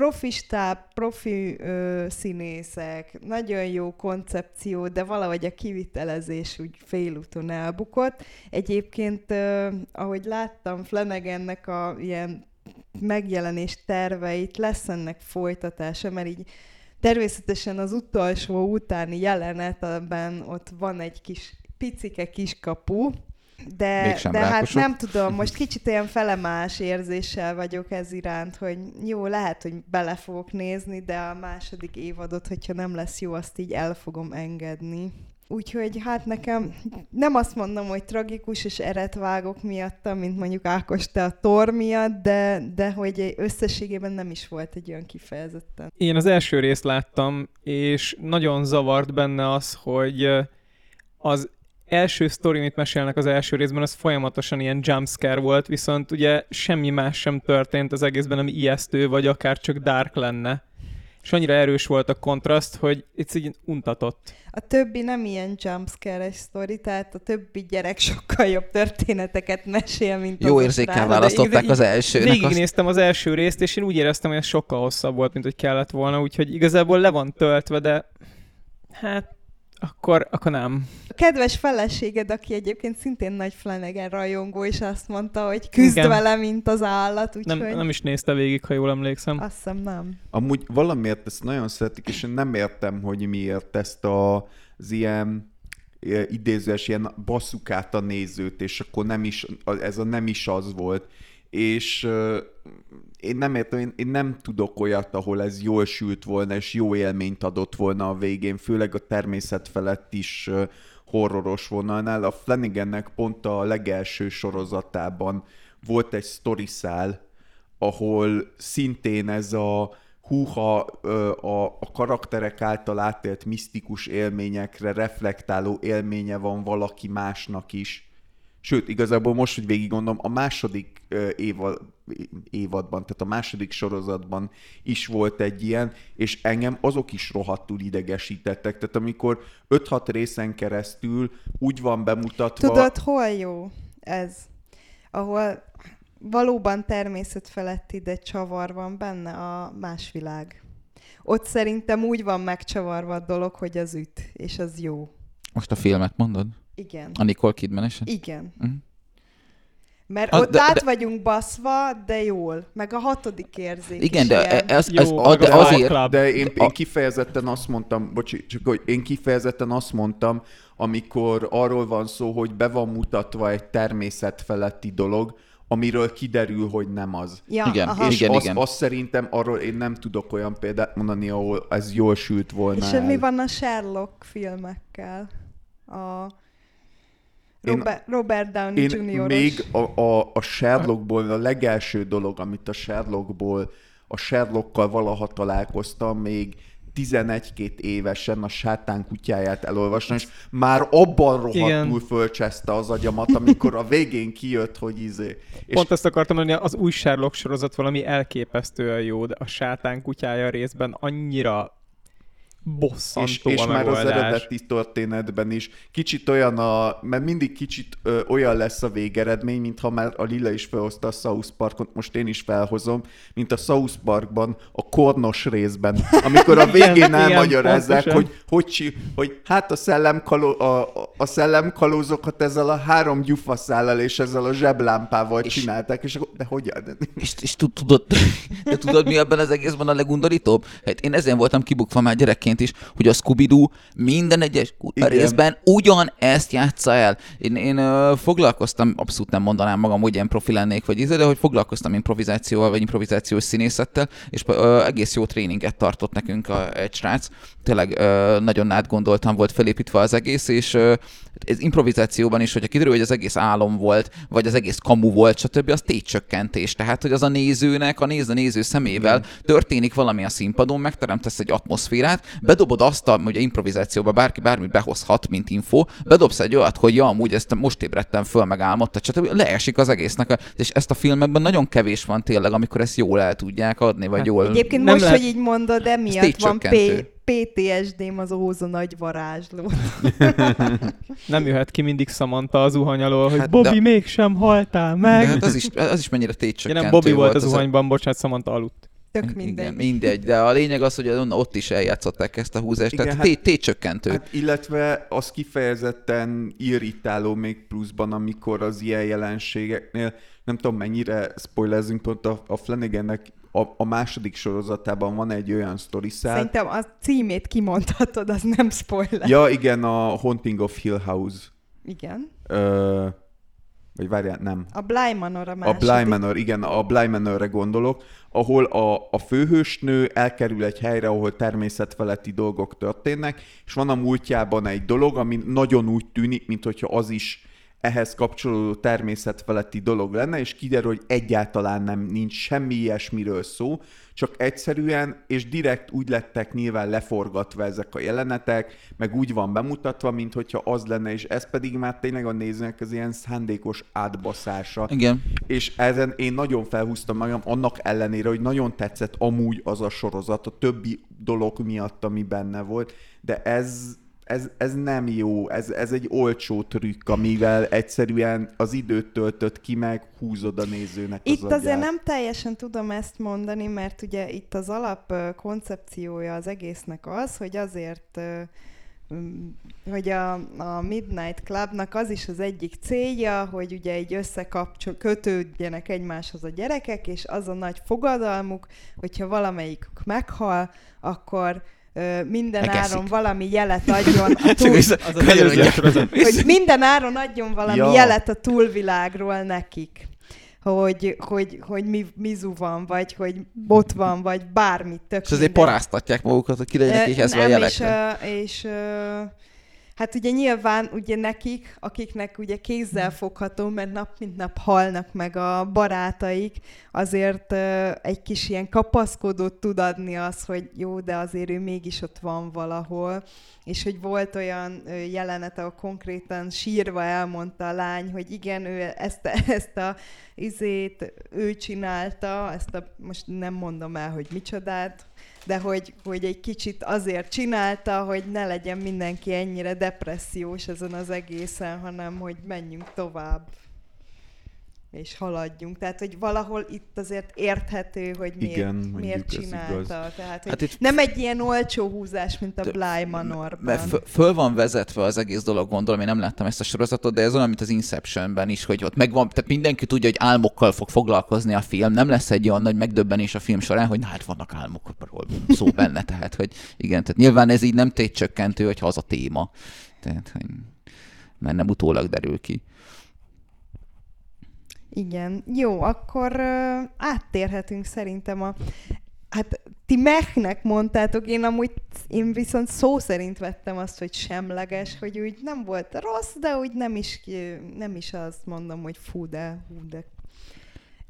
profi stáb, profi ö, színészek, nagyon jó koncepció, de valahogy a kivitelezés úgy félúton elbukott. Egyébként, ö, ahogy láttam Flanagannek a ilyen megjelenés terveit, lesz ennek folytatása, mert így természetesen az utolsó utáni jelenetben ott van egy kis picike kiskapu, de, Mégsem de hát nem tudom, most kicsit olyan felemás érzéssel vagyok ez iránt, hogy jó, lehet, hogy bele fogok nézni, de a második évadot, hogyha nem lesz jó, azt így el fogom engedni. Úgyhogy hát nekem nem azt mondom, hogy tragikus és eret vágok miatta, mint mondjuk Ákos te a Tor miatt, de, de hogy összességében nem is volt egy olyan kifejezetten. Én az első részt láttam, és nagyon zavart benne az, hogy az első sztori, amit mesélnek az első részben, az folyamatosan ilyen jumpscare volt, viszont ugye semmi más sem történt az egészben, ami ijesztő, vagy akár csak dark lenne. És annyira erős volt a kontraszt, hogy itt így untatott. A többi nem ilyen jumpscare-es sztori, tehát a többi gyerek sokkal jobb történeteket mesél, mint Jó érzékkel választották az elsőnek. Azt... Végignéztem az első részt, és én úgy éreztem, hogy ez sokkal hosszabb volt, mint hogy kellett volna, úgyhogy igazából le van töltve, de hát akkor, akkor nem. A kedves feleséged, aki egyébként szintén nagy Flanagan rajongó, és azt mondta, hogy küzd Igen. vele, mint az állat, úgyhogy Nem, nem is nézte végig, ha jól emlékszem. azt hiszem nem. Amúgy valamiért ezt nagyon szeretik, és én nem értem, hogy miért ezt a, az ilyen eh, idézőes ilyen basszukát a nézőt, és akkor nem is, ez a nem is az volt. És én nem értem, én, én nem tudok olyat, ahol ez jól sült volna, és jó élményt adott volna a végén, főleg a természet felett is horroros vonalnál. A Flanagannek pont a legelső sorozatában volt egy sztoriszál, ahol szintén ez a húha a, a karakterek által átélt misztikus élményekre reflektáló élménye van valaki másnak is. Sőt, igazából most, hogy végig gondolom, a második ö, évad, évadban, tehát a második sorozatban is volt egy ilyen, és engem azok is rohadtul idegesítettek. Tehát amikor 5-6 részen keresztül úgy van bemutatva... Tudod, hol jó ez? Ahol valóban természet feletti, de csavar van benne a más világ. Ott szerintem úgy van megcsavarva a dolog, hogy az üt, és az jó. Most a filmet mondod? Igen. A Nicole kidman eset? Igen. Mhm. Mert Ah, ott de- át de- vagyunk baszva, de jól. Meg a hatodik érzék Igen, is de ilyen. ez, Jó, ez, meg de a azért... De én, én kifejezetten azt mondtam, bocsi, csak hogy én kifejezetten azt mondtam, amikor arról van szó, hogy be van mutatva egy természet feletti dolog, amiről kiderül, hogy nem az. Ja, Igen, aha. és igen, azt, igen. azt szerintem arról én nem tudok olyan példát mondani, ahol ez jól sült volna És el. mi van a Sherlock filmekkel? A Én- Robert, Robert Downey Én Jr. még a, a, a Sherlockból, a legelső dolog, amit a Sherlockból, a Sherlockkal valaha találkoztam, még 11-2 évesen a sátán kutyáját elolvasni, és már abban rohadtul Igen. fölcseszte az agyamat, amikor a végén kijött, hogy izé. És Pont ezt akartam mondani, az új Sherlock sorozat valami elképesztően jó, de a sátán kutyája részben annyira és, és a már az eredeti történetben is kicsit olyan a, mert mindig kicsit ö, olyan lesz a végeredmény, mintha már a Lila is felhozta a South Parkot, most én is felhozom, mint a South Parkban, a kornos részben, amikor a végén elmagyarázzák, hogy, hogy, hogy hát a, szellemkaló, a, a szellemkalózokat ezzel a három gyufaszállal és ezzel a zseblámpával És- csinálták, és akkor, de hogyan? És, és tud- tudod, de tudod, mi ebben az egészben a legundorítóbb? Hát én ezen voltam kibukva már gyerekként, egyébként is, hogy a Scooby-Doo minden egyes Igen. részben ugyan ezt játsza el. Én, én ö, foglalkoztam, abszolút nem mondanám magam, hogy ilyen profi lennék, vagy íze, de hogy foglalkoztam improvizációval, vagy improvizációs színészettel, és ö, egész jó tréninget tartott nekünk a, egy srác. Tényleg ö, nagyon átgondoltam, volt felépítve az egész, és ö, ez improvizációban is, hogyha kiderül, hogy az egész álom volt, vagy az egész kamu volt, stb., az tétcsökkentés. Tehát, hogy az a nézőnek, a néző néző szemével történik valami a színpadon, megteremtesz egy atmoszférát, bedobod azt, a, ugye improvizációba bárki bármit behozhat, mint info, bedobsz egy olyat, hogy ja, amúgy ezt most ébredtem föl, meg álmodta, stb. leesik az egésznek. A, és ezt a filmekben nagyon kevés van tényleg, amikor ezt jól el tudják adni, vagy Hát jól... Egyébként Nem most, lehet- hogy így mondod, emiatt van P-. PTSD-m az Óza nagy varázsló. Nem jöhet ki mindig Samantha az zuhany alól, hogy Hát, Bobby, de- mégsem haltál De meg. hát az is, az is mennyire Ja, tétcsökkentő nem, Bobby volt a az a- zuhanyban, bocsánat, Samantha aludt. Tök mindegy. Igen, mindegy, de a lényeg az, hogy ott is eljátszották ezt a húzást, Igen, tehát hát- hát, tétcsökkentő. Hát illetve az kifejezetten irritáló még pluszban, amikor az ilyen jelenségeknél, nem tudom mennyire spoilerzünk, pont a, a Flanagannek a, a második sorozatában van egy olyan sztoriszál. Szerintem a címét kimondhatod, az nem spoiler. Ja, igen, a Haunting of Hill House. Igen. Ö, vagy várjál, nem. A Bly Manor a A második. Bly Manor, igen, a Bly Manorre gondolok, ahol a, a főhősnő elkerül egy helyre, ahol természetfeletti dolgok történnek, és van a múltjában egy dolog, ami nagyon úgy tűnik, mintha az is ehhez kapcsolódó természetfeletti dolog lenne, és kiderül, hogy egyáltalán nem nincs semmi ilyesmiről szó, csak egyszerűen, és direkt úgy lettek nyilván leforgatva ezek a jelenetek, meg úgy van bemutatva, mint hogyha az lenne, és ez pedig már tényleg a nézőnek az ilyen szándékos átbaszása. Igen. És ezen én nagyon felhúztam magam, annak ellenére, hogy nagyon tetszett amúgy az a sorozat, a többi dolog miatt, ami benne volt, de ez, ez, ez nem jó, ez, ez egy olcsó trükk, amivel egyszerűen az időt töltött ki, meg húzod a nézőnek az Itt azért agyát. nem teljesen tudom ezt mondani, mert ugye itt az alap koncepciója az egésznek az, hogy azért hogy a, a Midnight Clubnak az is az egyik célja, hogy ugye így összekapcsol, kötődjenek egymáshoz a gyerekek, és az a nagy fogadalmuk, hogyha valamelyikük meghal, akkor minden Megeszik. áron valami jelet adjon a túl, Az sorozat. hogy minden áron adjon valami Ja. jelet a túlvilágról nekik. Hogy, hogy, hogy mi, mizu van, vagy hogy bot van, vagy bármit. Tök És azért mindegy. paráztatják magukat, hogy ki legyenek éhezve a jelekre. és, és hát ugye nyilván ugye nekik, akiknek ugye kézzel fogható, mert nap mint nap halnak meg a barátaik, azért ö, egy kis ilyen kapaszkodót tud adni az, hogy jó, de azért ő mégis ott van valahol. És hogy volt olyan ö, jelenet, ahol konkrétan sírva elmondta a lány, hogy igen, ő ezt, ezt a izét ő csinálta, ezt a, most nem mondom el, hogy micsodát, de hogy, hogy egy kicsit azért csinálta, hogy ne legyen mindenki ennyire depressziós ezen az egészen, hanem hogy menjünk tovább és haladjunk. Tehát, hogy valahol itt azért érthető, hogy miért, Igen, miért csinálta. Tehát, hogy Hát itt- nem egy ilyen olcsó húzás, mint a Bly Manorban. Mert föl, van vezetve az egész dolog, gondolom, én nem láttam ezt a sorozatot, de ez olyan, mint az Inceptionben is, hogy ott megvan, tehát mindenki tudja, hogy álmokkal fog foglalkozni a film, nem lesz egy olyan nagy megdöbbenés a film során, hogy na, hát vannak álmokról szó benne, tehát hogy igen, tehát nyilván ez így nem tétcsökkentő, hogyha az a téma, tehát hogy mert nem utólag derül ki. Igen. Jó, akkor uh, áttérhetünk szerintem a... Hát ti mechnek mondtátok, én amúgy, én viszont szó szerint vettem azt, hogy semleges, hogy úgy nem volt rossz, de úgy nem is, nem is azt mondom, hogy fú, de, hú, de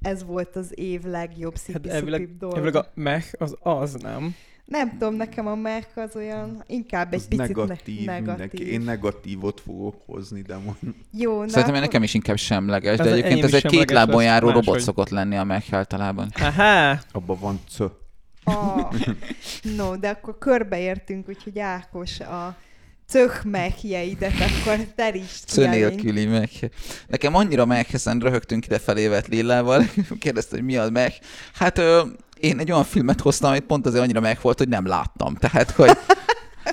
ez volt az év legjobb Hát szipi elvileg, dolga. elvileg a mech az az, nem? Nem tudom, nekem a mech az olyan, inkább egy Az picit negatív, ne- negatív. Én negatívot fogok hozni, de mond... Jó, na Szerintem akkor- nekem is inkább semleges, de Ez egyébként ez egy két lábon járó robot máshogy. szokott lenni a mech általában. Aha, abban van cö. Ah, no, de akkor körbeértünk, úgyhogy Ákos a cöhmekjeidet akkor terítsd ki Sző elénk. nélküli meg. Nekem annyira meghiszen röhögtünk ide felé vett Lillával, kérdezte, hogy mi az meg. Hát ö, én egy olyan filmet hoztam, amit pont azért annyira meg volt, hogy nem láttam. Tehát, hogy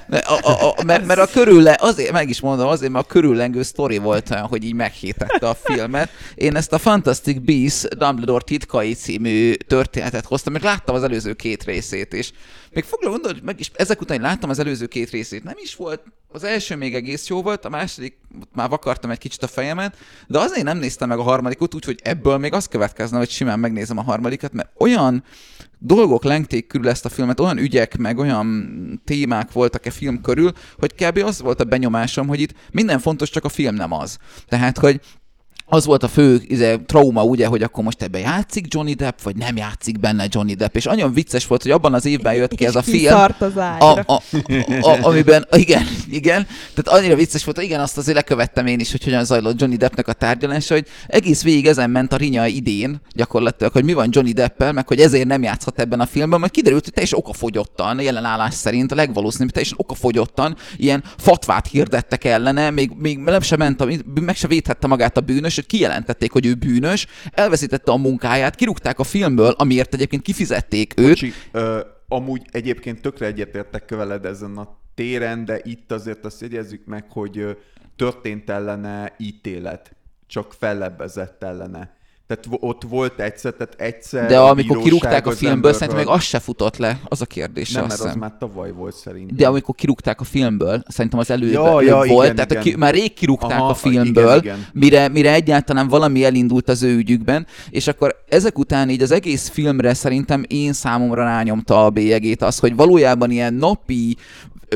A, a, a, mert, mert a körülle, azért, meg is mondom, azért, mert a körüllengő sztori volt olyan, hogy így meghétette a filmet. Én ezt a Fantastic Beasts Dumbledore titkai című történetet hoztam, meg láttam az előző két részét is. Még foglal gondolni, meg is ezek után láttam az előző két részét. Nem is volt, az első még egész jó volt, a második már vakartam egy kicsit a fejemet, de azért nem néztem meg a harmadikot, úgyhogy ebből még az következne, hogy simán megnézem a harmadikat, mert olyan dolgok lengték körül ezt a filmet, olyan ügyek, meg olyan témák voltak a film körül, hogy kb. az volt a benyomásom, hogy itt minden fontos, csak a film nem az. Tehát, hogy az volt a fő izé, trauma, ugye, hogy akkor most ebben játszik Johnny Depp, vagy nem játszik benne Johnny Depp. És nagyon vicces volt, hogy abban az évben jött ki ez a film. az a, a, a, a, amiben, igen, igen, tehát annyira vicces volt, igen, azt azért lekövettem én is, hogy hogyan zajlott Johnny Deppnek a tárgyalása, hogy egész végig ezen ment a rinya idén, gyakorlatilag, hogy mi van Johnny Deppel, meg hogy ezért nem játszhat ebben a filmben, mert kiderült, hogy teljesen okafogyottan, jelen állás szerint a legvalószínűbb teljesen okafogyottan ilyen fatvát hirdettek ellene, még, még nem sem ment, meg se védhette magát a bűnös, hogy kijelentették, hogy ő bűnös, elveszítette a munkáját, kirúgták a filmből, amiért egyébként kifizették őt. Bocsi, ö, amúgy egyébként tökre egyetértek veled ezen a téren, de itt azért azt jegyezzük meg, hogy történt ellene ítélet, csak fellebbezett ellene. Tehát ott volt egyszer, tehát egyszer De amikor kirúgták a filmből, szerintem még az se futott le, az a kérdés. Nem, mert az már tavaly volt szerintem. De amikor kirúgták a filmből, szerintem az előbb ja, ja, volt, igen, tehát igen. Ki, már rég kirúgták Aha, a filmből, igen, igen. Mire, mire egyáltalán valami elindult az ő ügyükben, és akkor ezek után így az egész filmre szerintem én számomra rányomta a bélyegét az, hogy valójában ilyen napi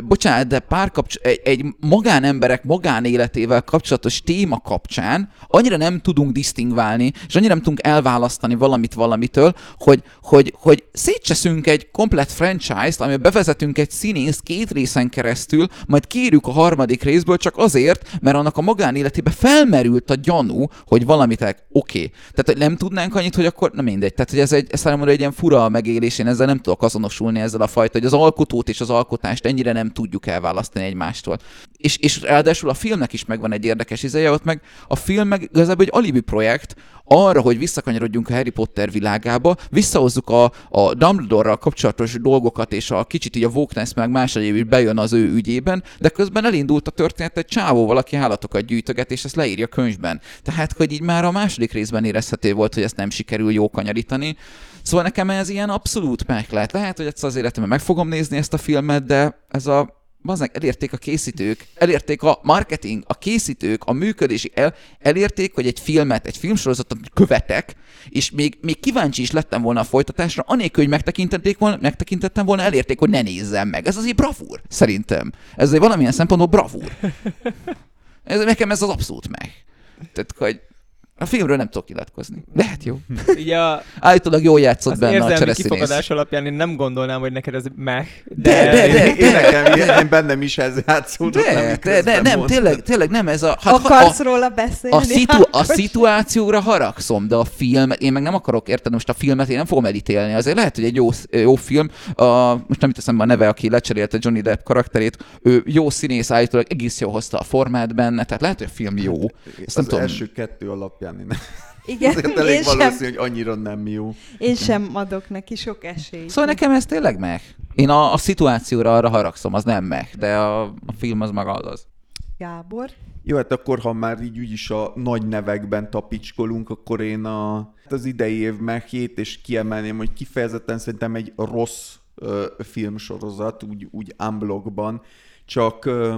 bocsánat, de párkapcs- egy, egy magánemberek magánéletével kapcsolatos téma kapcsán annyira nem tudunk disztingválni, és annyira nem tudunk elválasztani valamit valamitől, hogy, hogy, hogy szétcseszünk egy komplet franchise-t, amiben bevezetünk egy színész két részen keresztül, majd kérjük a harmadik részből csak azért, mert annak a magánéletébe felmerült a gyanú, hogy valamit oké. Okay. Tehát nem tudnánk annyit, hogy akkor, na mindegy. Tehát, hogy ez egy, számomra egy ilyen fura megélés, én ezzel nem tudok azonosulni ezzel a fajta, hogy az alkotót és az alkotást ennyire nem tudjuk elválasztani egymástól. És, és ráadásul a filmnek is megvan egy érdekes izeje, ott meg a film meg igazából egy alibi projekt, arra, hogy visszakanyarodjunk a Harry Potter világába, visszahozzuk a, a Dumbledore-ral kapcsolatos dolgokat, és a kicsit így a wokeness meg más egyéb is bejön az ő ügyében, de közben elindult a történet egy csávóval, aki állatokat gyűjtöget, és ezt leírja könyvben. Tehát, hogy így már a második részben érezhető volt, hogy ezt nem sikerül jó kanyarítani. Szóval nekem ez ilyen abszolút meg lehet. Lehet, hogy egyszer az életemben meg fogom nézni ezt a filmet, de ez a Bazdmeg, elérték a készítők, elérték a marketing, a készítők, a működési, el, elérték, hogy egy filmet, egy filmsorozatot követek, és még, még kíváncsi is lettem volna a folytatásra, anélkül, hogy megtekintették volna, megtekintettem volna, elérték, hogy ne nézzem meg. Ez azért bravúr, szerintem. Ez azért valamilyen szempontból bravúr. Ez, nekem ez az abszolút meg. Tehát, hogy a filmről nem tudok nyilatkozni. Lehet jó. Ugye a, Állítólag jól játszott benne a csereszínész. kifogadás alapján én nem gondolnám, hogy neked ez meh. De, de, de, de, de, nekem, de, én bennem is ez játszódott. De, de, de, nem, tényleg, tényleg nem ez a... Hát, Akarsz a, róla beszélni? A, szitu, a szituációra haragszom, de a film, én meg nem akarok érteni, most a filmet én nem fogom elítélni. Azért lehet, hogy egy jó, jó film, a, most nem teszem a neve, aki lecserélte Johnny Depp karakterét, ő jó színész állítólag egész jól hozta a formát benne, tehát lehet, hogy a film jó. Ezt az nem tudom. első kettő alapján lenni. Igen, Ezért elég én valószínű, sem, hogy annyira nem jó. Én sem adok neki sok esélyt. Szóval nekem ez tényleg meg. Én a, a szituációra arra haragszom, az nem meg, de a, a film az maga az. Gábor? Jó, hát akkor, ha már így úgyis a nagy nevekben tapicskolunk, akkor én a, az idei év mehjét, és kiemelném, hogy kifejezetten szerintem egy rossz ö, filmsorozat, úgy, úgy unblockban, csak ö,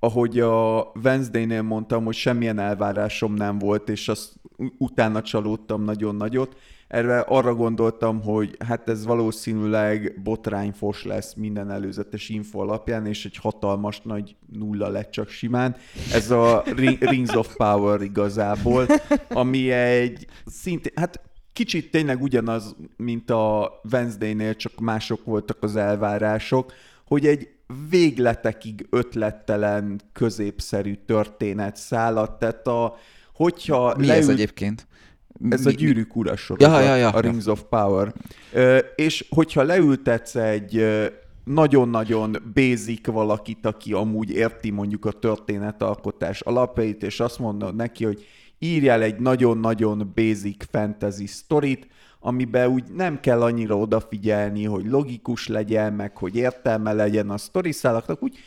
ahogy a Wednesday-nél mondtam, hogy semmilyen elvárásom nem volt, és azt utána csalódtam nagyon nagyot. Erre arra gondoltam, hogy hát ez valószínűleg botrányfos lesz minden előzetes info alapján, és egy hatalmas nagy nulla lett csak simán. Ez a Rings of Power igazából, ami egy szintén, hát kicsit tényleg ugyanaz, mint a Wednesday-nél, csak mások voltak az elvárások, hogy egy végletekig ötlettelen, középszerű történet szállat, tehát a, hogyha Mi leült... ez egyébként? Ez Mi... a gyűrűk ura sorozat, ja, ja, ja, a Rings of Power. Ö, és hogyha leültetsz egy nagyon-nagyon basic valakit, aki amúgy érti mondjuk a történetalkotás alapjait, és azt mondod neki, hogy írjál egy nagyon-nagyon basic fantasy sztorit, amiben úgy nem kell annyira odafigyelni, hogy logikus legyen, meg hogy értelme legyen a sztoriszálaknak, úgy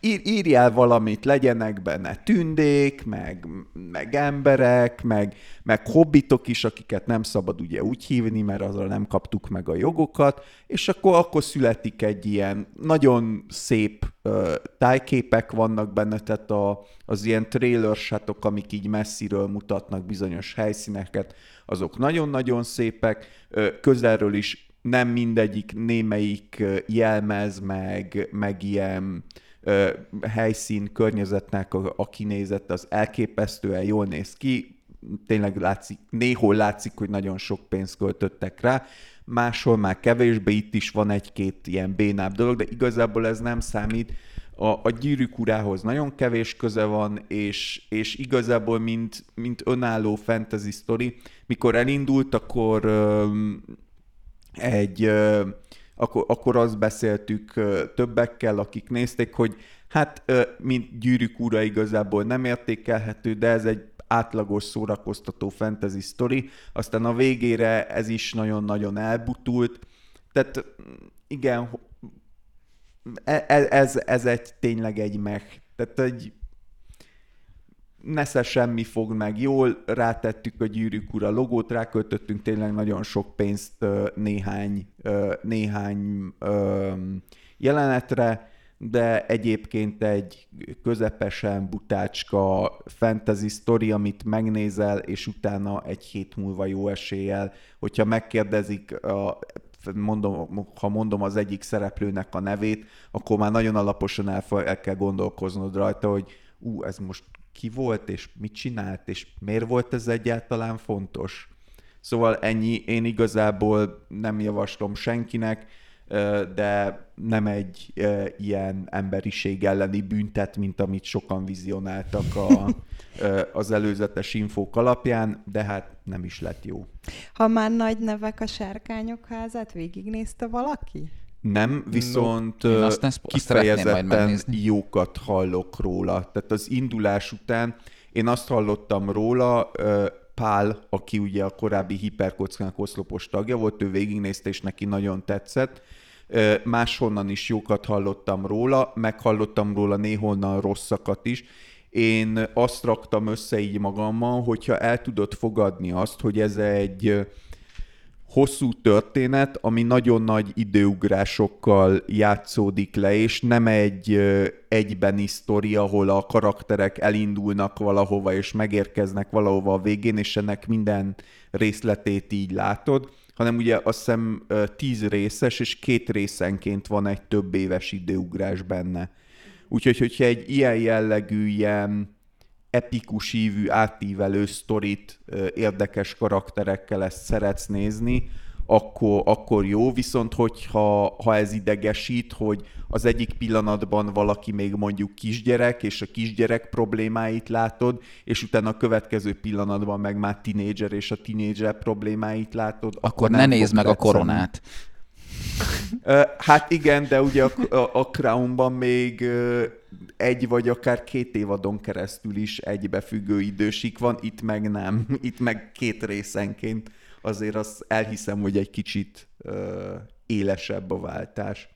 ír, írjál valamit, legyenek benne tündék, meg, meg emberek, meg, meg hobbitok is, akiket nem szabad ugye úgy hívni, mert azra nem kaptuk meg a jogokat, és akkor, akkor születik egy ilyen nagyon szép uh, tájképek vannak benne, tehát a, az ilyen trailer shotok, amik így messziről mutatnak bizonyos helyszíneket, azok nagyon-nagyon szépek, uh, közelről is nem mindegyik, némelyik jelmez, meg, meg ilyen ö, helyszín, környezetnek a, a kinézet az elképesztően jól néz ki, tényleg látszik, néhol látszik, hogy nagyon sok pénzt költöttek rá, máshol már kevésbé, itt is van egy-két ilyen bénább dolog, de igazából ez nem számít. A, a gyűrűk urához nagyon kevés köze van, és, és igazából mint, mint önálló fantasy story, mikor elindult, akkor ö, egy ö, akkor, akkor azt beszéltük többekkel, akik nézték, hogy hát mint gyűrűk úra igazából nem értékelhető, de ez egy átlagos szórakoztató fantasy story, aztán a végére ez is nagyon-nagyon elbutult, tehát igen, e, e, ez, ez egy tényleg egy meg. Tehát egy nesze semmi fog meg. Jól, rátettük a gyűrűk ura logót, ráköltöttünk tényleg nagyon sok pénzt néhány, néhány jelenetre, de egyébként egy közepesen butácska fantasy story, amit megnézel, és utána egy hét múlva jó eséllyel, hogyha megkérdezik a mondom, ha mondom az egyik szereplőnek a nevét, akkor már nagyon alaposan el, el kell gondolkoznod rajta, hogy ú, ez most ki volt, és mit csinált, és miért volt ez egyáltalán fontos. Szóval ennyi, én igazából nem javaslom senkinek, de nem egy ilyen emberiség elleni büntet, mint amit sokan vizionáltak a, az előzetes infók alapján, de hát nem is lett jó. Ha már nagy nevek a sárkányok házát, végignézte valaki? Nem, viszont no, azt ne, kifejezetten jókat hallok róla. Tehát az indulás után én azt hallottam róla, Pál, aki ugye a korábbi hiperkockának oszlopos tagja volt, ő végignézte, és neki nagyon tetszett. Máshonnan is jókat hallottam róla, meghallottam róla néhonnan rosszakat is. Én azt raktam össze így magammal, hogyha el tudod fogadni azt, hogy ez egy hosszú történet, ami nagyon nagy időugrásokkal játszódik le, és nem egy egybeni sztori, ahol a karakterek elindulnak valahova, és megérkeznek valahova a végén, és ennek minden részletét így látod, hanem ugye azt hiszem tíz részes, és két részenként van egy több éves időugrás benne. Úgyhogy, hogyha egy ilyen jellegű, ilyen epikus ívű, átívelő sztorit érdekes karakterekkel ezt szeretsz nézni, akkor, akkor jó, viszont hogyha ha ez idegesít, hogy az egyik pillanatban valaki még mondjuk kisgyerek, és a kisgyerek problémáit látod, és utána a következő pillanatban meg már tinédzser, és a tinédzser problémáit látod. Akkor, akkor ne nézd meg a koronát. Hát igen, de ugye a, a, a Crownban még egy vagy akár két évadon keresztül is egybefüggő idősik van, itt meg nem. Itt meg két részenként. Azért azt elhiszem, hogy egy kicsit ö, élesebb a váltás.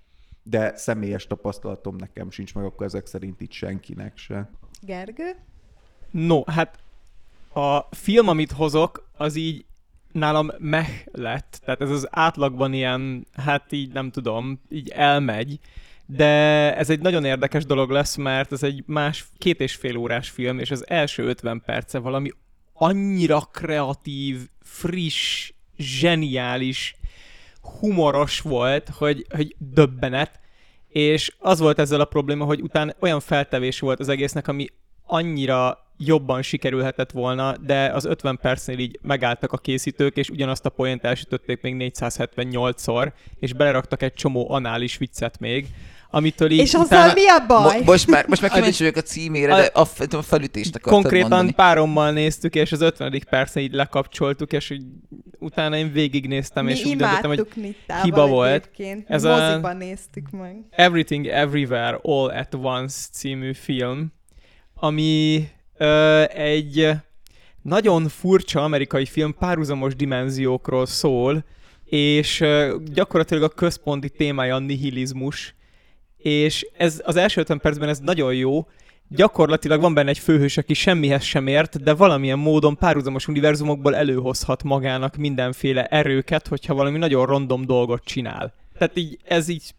De személyes tapasztalatom nekem sincs meg, akkor ezek szerint itt senkinek se. Gergő? No, hát a film, amit hozok, az így nálam meh lett. Tehát ez az átlagban ilyen, hát így nem tudom, így elmegy. De ez egy nagyon érdekes dolog lesz, mert ez egy más, két és fél órás film, és az első 50 perce valami annyira kreatív, friss, zseniális, humoros volt, hogy, hogy döbbenet, és az volt ezzel a probléma, hogy utána olyan feltevés volt az egésznek, ami annyira jobban sikerülhetett volna, de az 50 percnél így megálltak a készítők, és ugyanazt a poént elsütötték még 478-szor, és beleraktak egy csomó anális viccet még, amitől így És azzal mi a baj? Mo- most már, most már kíváncsi vagyok a címére, de a, a felütést akartad Konkrétan mondani. párommal néztük, és az 50. percen így lekapcsoltuk, és így utána én végignéztem, mi és úgy döntöttem, hogy hiba volt. Egyébként. Ez Ez a- Moziban néztük meg. Everything Everywhere All at Once című film, ami egy nagyon furcsa amerikai film párhuzamos dimenziókról szól, és gyakorlatilag a központi témája a nihilizmus, és ez az első 50 percben ez nagyon jó, gyakorlatilag van benne egy főhős, aki semmihez sem ért, de valamilyen módon párhuzamos univerzumokból előhozhat magának mindenféle erőket, hogyha valami nagyon random dolgot csinál. Tehát így, ez így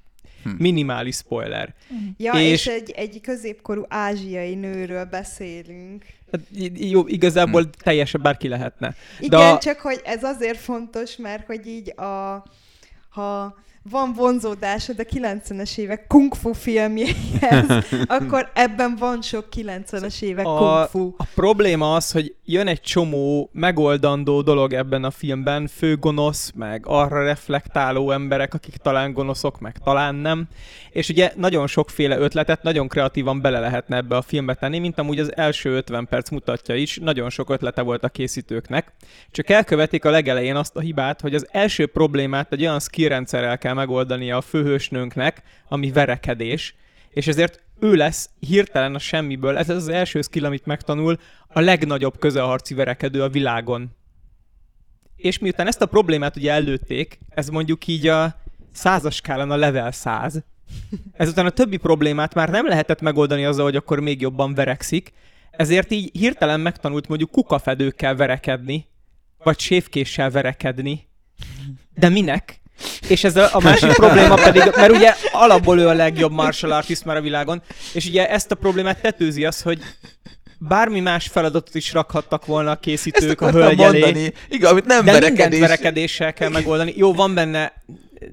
Hm. minimális spoiler. Ja, És- és, egy, egy középkorú ázsiai nőről beszélünk. Tehát í- jó, igazából teljesen bárki lehetne. Igen, a- csak hogy ez azért fontos, mert hogy így a, ha van vonzódásod a 90-es évek kung fu filmjeihez, akkor ebben van sok 90-es évek A- kung fu. A probléma az, hogy jön egy csomó megoldandó dolog ebben a filmben, fő gonosz, meg arra reflektáló emberek, akik talán gonoszok, meg talán nem. És ugye nagyon sokféle ötletet nagyon kreatívan bele lehetne ebbe a filmbe tenni, mint amúgy az első 50 perc mutatja is, nagyon sok ötlete volt a készítőknek. Csak elkövetik a legelején azt a hibát, hogy az első problémát egy olyan skill rendszerrel kell megoldania a főhősnőnknek, ami verekedés, és ezért ő lesz hirtelen a semmiből, ez az első skill, amit megtanul, a legnagyobb közelharci verekedő a világon. És miután ezt a problémát ugye előtték, ez mondjuk így a százas skálán a level 100, ezután a többi problémát már nem lehetett megoldani azzal, hogy akkor még jobban verekszik, ezért így hirtelen megtanult mondjuk kukafedőkkel verekedni, vagy sévkéssel verekedni. De minek? És ez a, a másik probléma pedig, mert ugye alapból ő a legjobb martial artist már a világon, és ugye ezt a problémát tetőzi az, hogy bármi más feladatot is rakhattak volna a készítők a hölgy elé, mondani. Igen, amit nem de mindent verekedés. verekedéssel kell megoldani. Jó, van benne,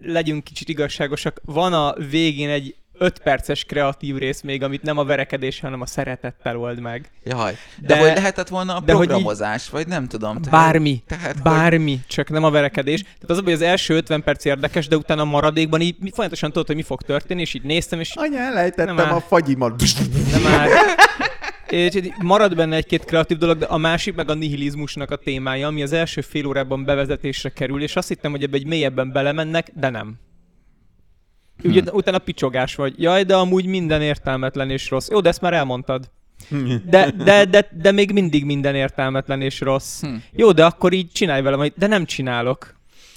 legyünk kicsit igazságosak, van a végén egy 5 perces kreatív rész még, amit nem a verekedés, hanem a szeretettel old meg. Jaj. De, De- hogy lehetett volna a de hogy programozás, vagy nem tudom. tehát- Bármi. Tehát, hogy- Bármi, csak nem a verekedés. Tehát az, hogy az első 50 perc érdekes, de utána a maradékban így folyamatosan tudod, hogy mi fog történni, és így néztem, és Anya, elejtettem a fagyimat. nem már. És marad benne egy-két kreatív dolog, de a másik meg a nihilizmusnak a témája, ami az első fél órában bevezetésre kerül, és azt hittem, hogy ebbe egy mélyebben belemennek, de nem. Ugye Hm. utána picsogás vagy. Jaj, de amúgy minden értelmetlen és rossz. Jó, de ezt már elmondtad. De, de, de, de még mindig minden értelmetlen és rossz. Hm. Jó, de akkor így csinálj vele, majd, de nem csinálok.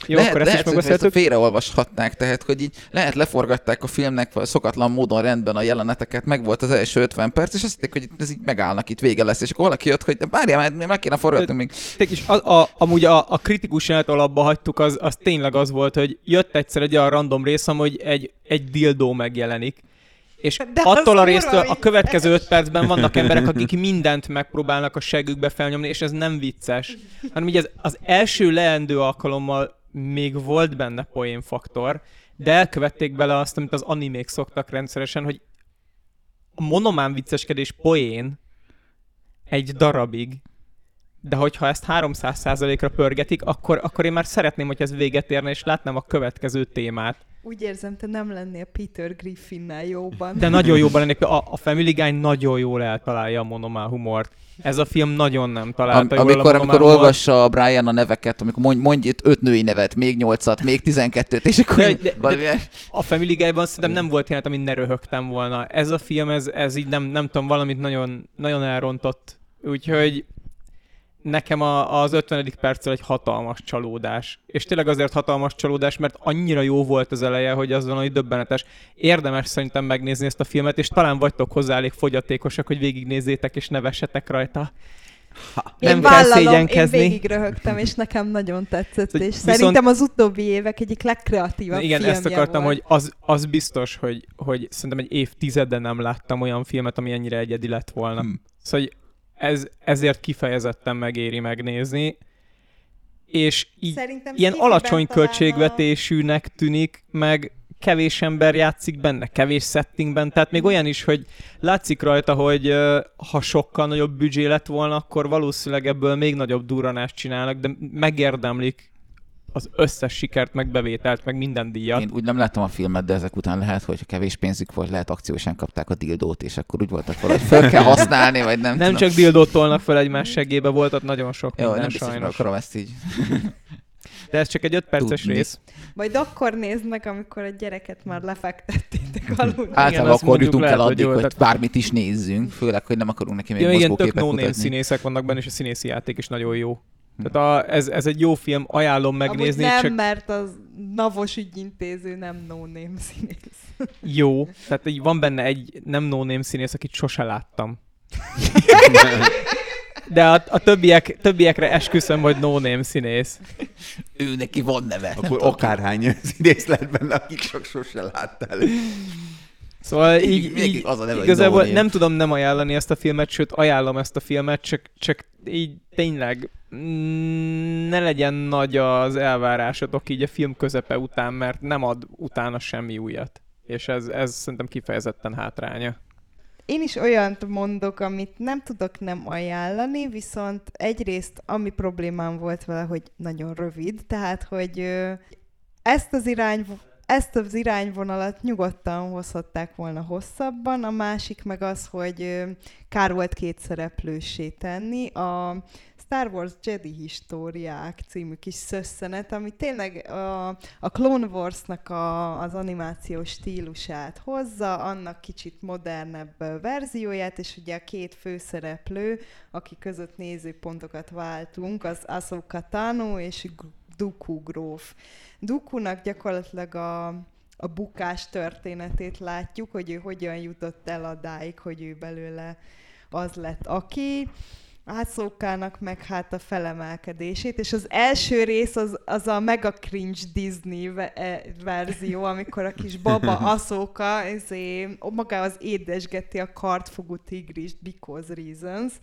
Jó, lehet, akkor ezt lehet, is hogy ezt félreolvashatnák, tehát hogy így lehet leforgatták a filmnek vagy szokatlan módon rendben a jeleneteket, meg volt az első 50 perc, és azt hitték, hogy ez így megállnak, itt vége lesz, és akkor valaki jött, hogy várjál, mert meg kéne forgatni még. Tényleg, És a, a, amúgy a, a kritikus jelenet alapba hagytuk, az, az tényleg az volt, hogy jött egyszer egy olyan random rész, hogy egy, egy dildó megjelenik. És De attól a résztől a következő öt percben vannak emberek, akik mindent megpróbálnak a segükbe felnyomni, és ez nem vicces. Hanem így az, az első leendő alkalommal még volt benne poénfaktor, de elkövették bele azt, amit az animék szoktak rendszeresen, hogy a monomán vicceskedés poén egy darabig, de hogyha ezt 300%-ra pörgetik, akkor, akkor én már szeretném, hogy ez véget érne, és látnám a következő témát. Úgy érzem, te nem lennél Peter Griffinnel jóban. De nagyon jóban lennék, a, a Family Guy nagyon jól eltalálja a monomál humort. Ez a film nagyon nem Am, találta jól a amikor, monomál amikor humort. olvassa a Brian a neveket, amikor mondj, mondj itt öt női nevet, még nyolcat, még tizenkettőt, és akkor De- de- de- valamilyen... A Family Guy-ban szerintem nem volt jelenet, amin ne röhögtem volna. Ez a film, ez, ez így nem, nem tudom, valamit nagyon, nagyon elrontott. Úgyhogy nekem a, az 50. perccel egy hatalmas csalódás. És tényleg azért hatalmas csalódás, mert annyira jó volt az eleje, hogy az valami döbbenetes. Érdemes szerintem megnézni ezt a filmet, és talán vagytok hozzá elég fogyatékosak, hogy végignézzétek és nevessetek rajta. Nem én kell vállalom, szégyenkezni. Én végig röhögtem, és nekem nagyon tetszett, és viszont- szerintem az utóbbi évek egyik legkreatívabb Igen, filmje ezt akartam, volt. hogy az, az biztos, hogy, hogy szerintem egy évtizede nem láttam olyan filmet, ami ennyire egyedi lett volna. Hm. Szóval hogy ez, ezért kifejezetten megéri megnézni, és így Szerintem ilyen alacsony költségvetésűnek tűnik, meg kevés ember játszik benne, kevés settingben, tehát még olyan is, hogy látszik rajta, hogy ha sokkal nagyobb büdzsé lett volna, akkor valószínűleg ebből még nagyobb durranást csinálnak, de megérdemlik az összes sikert, meg bevételt, meg minden díjat. Én úgy nem láttam a filmet, de ezek után lehet, hogy kevés pénzük volt, lehet akciósan kapták a dildót, és akkor úgy voltak valahogy fel kell használni, vagy nem, Nem tudom. csak dildót tolnak fel egymás segébe, volt ott nagyon sok Jó, minden nem biztos, sajnos. akarom ezt így. De ez csak egy 5 perces Tudni. rész. Majd akkor nézd meg, amikor a gyereket már lefektettétek. aludni. Általában azt akkor mondjuk jutunk lehet, el hogy addig, jó, hogy bármit is nézzünk, főleg, hogy nem akarunk neki még Ja, igen, tök mozgóképet no mutatni. színészek vannak benne, és a színészi játék is nagyon jó. Tehát a, ez, ez egy jó film, ajánlom megnézni, Amúgy nem, csak mert az Navos ügyintéző nem no-name színész. jó. Tehát így van benne egy nem no színész, akit sose láttam. De a, a többiek, többiekre esküszöm, hogy no színész. Ő neki van neve. Akkor akárhány színész lett benne, akik sok sose láttál. Szóval Így- így, az a neve, igazából no name. nem tudom nem ajánlani ezt a filmet, sőt ajánlom ezt a filmet, csak, csak így tényleg ne legyen nagy az elvárásotok így a film közepe után, mert nem ad utána semmi újat. És ez, ez szerintem kifejezetten hátránya. Én is olyant mondok, amit nem tudok nem ajánlani, viszont egyrészt ami problémám volt vele, hogy nagyon rövid, tehát hogy ezt az irány ezt az irányvonalat nyugodtan hozhatták volna hosszabban, a másik meg az, hogy kár volt két szereplőssé tenni. A Star Wars Jedi Históriák című kis szösszenet, ami tényleg a, a Clone Wars-nak a, az animációs stílusát hozza, annak kicsit modernebb verzióját, és ugye a két főszereplő, aki között nézőpontokat váltunk, az Ahsoka Tano és Dooku gróf. Dookunak gyakorlatilag a, a bukás történetét látjuk, hogy ő hogyan jutott el adáig, hogy ő belőle az lett, aki. Ászókának meg hát a felemelkedését, és az első rész az, az a mega cringe Disney e- verzió, amikor a kis baba Aszóka ezé, magához édesgeti a kartfogú tigrist because reasons.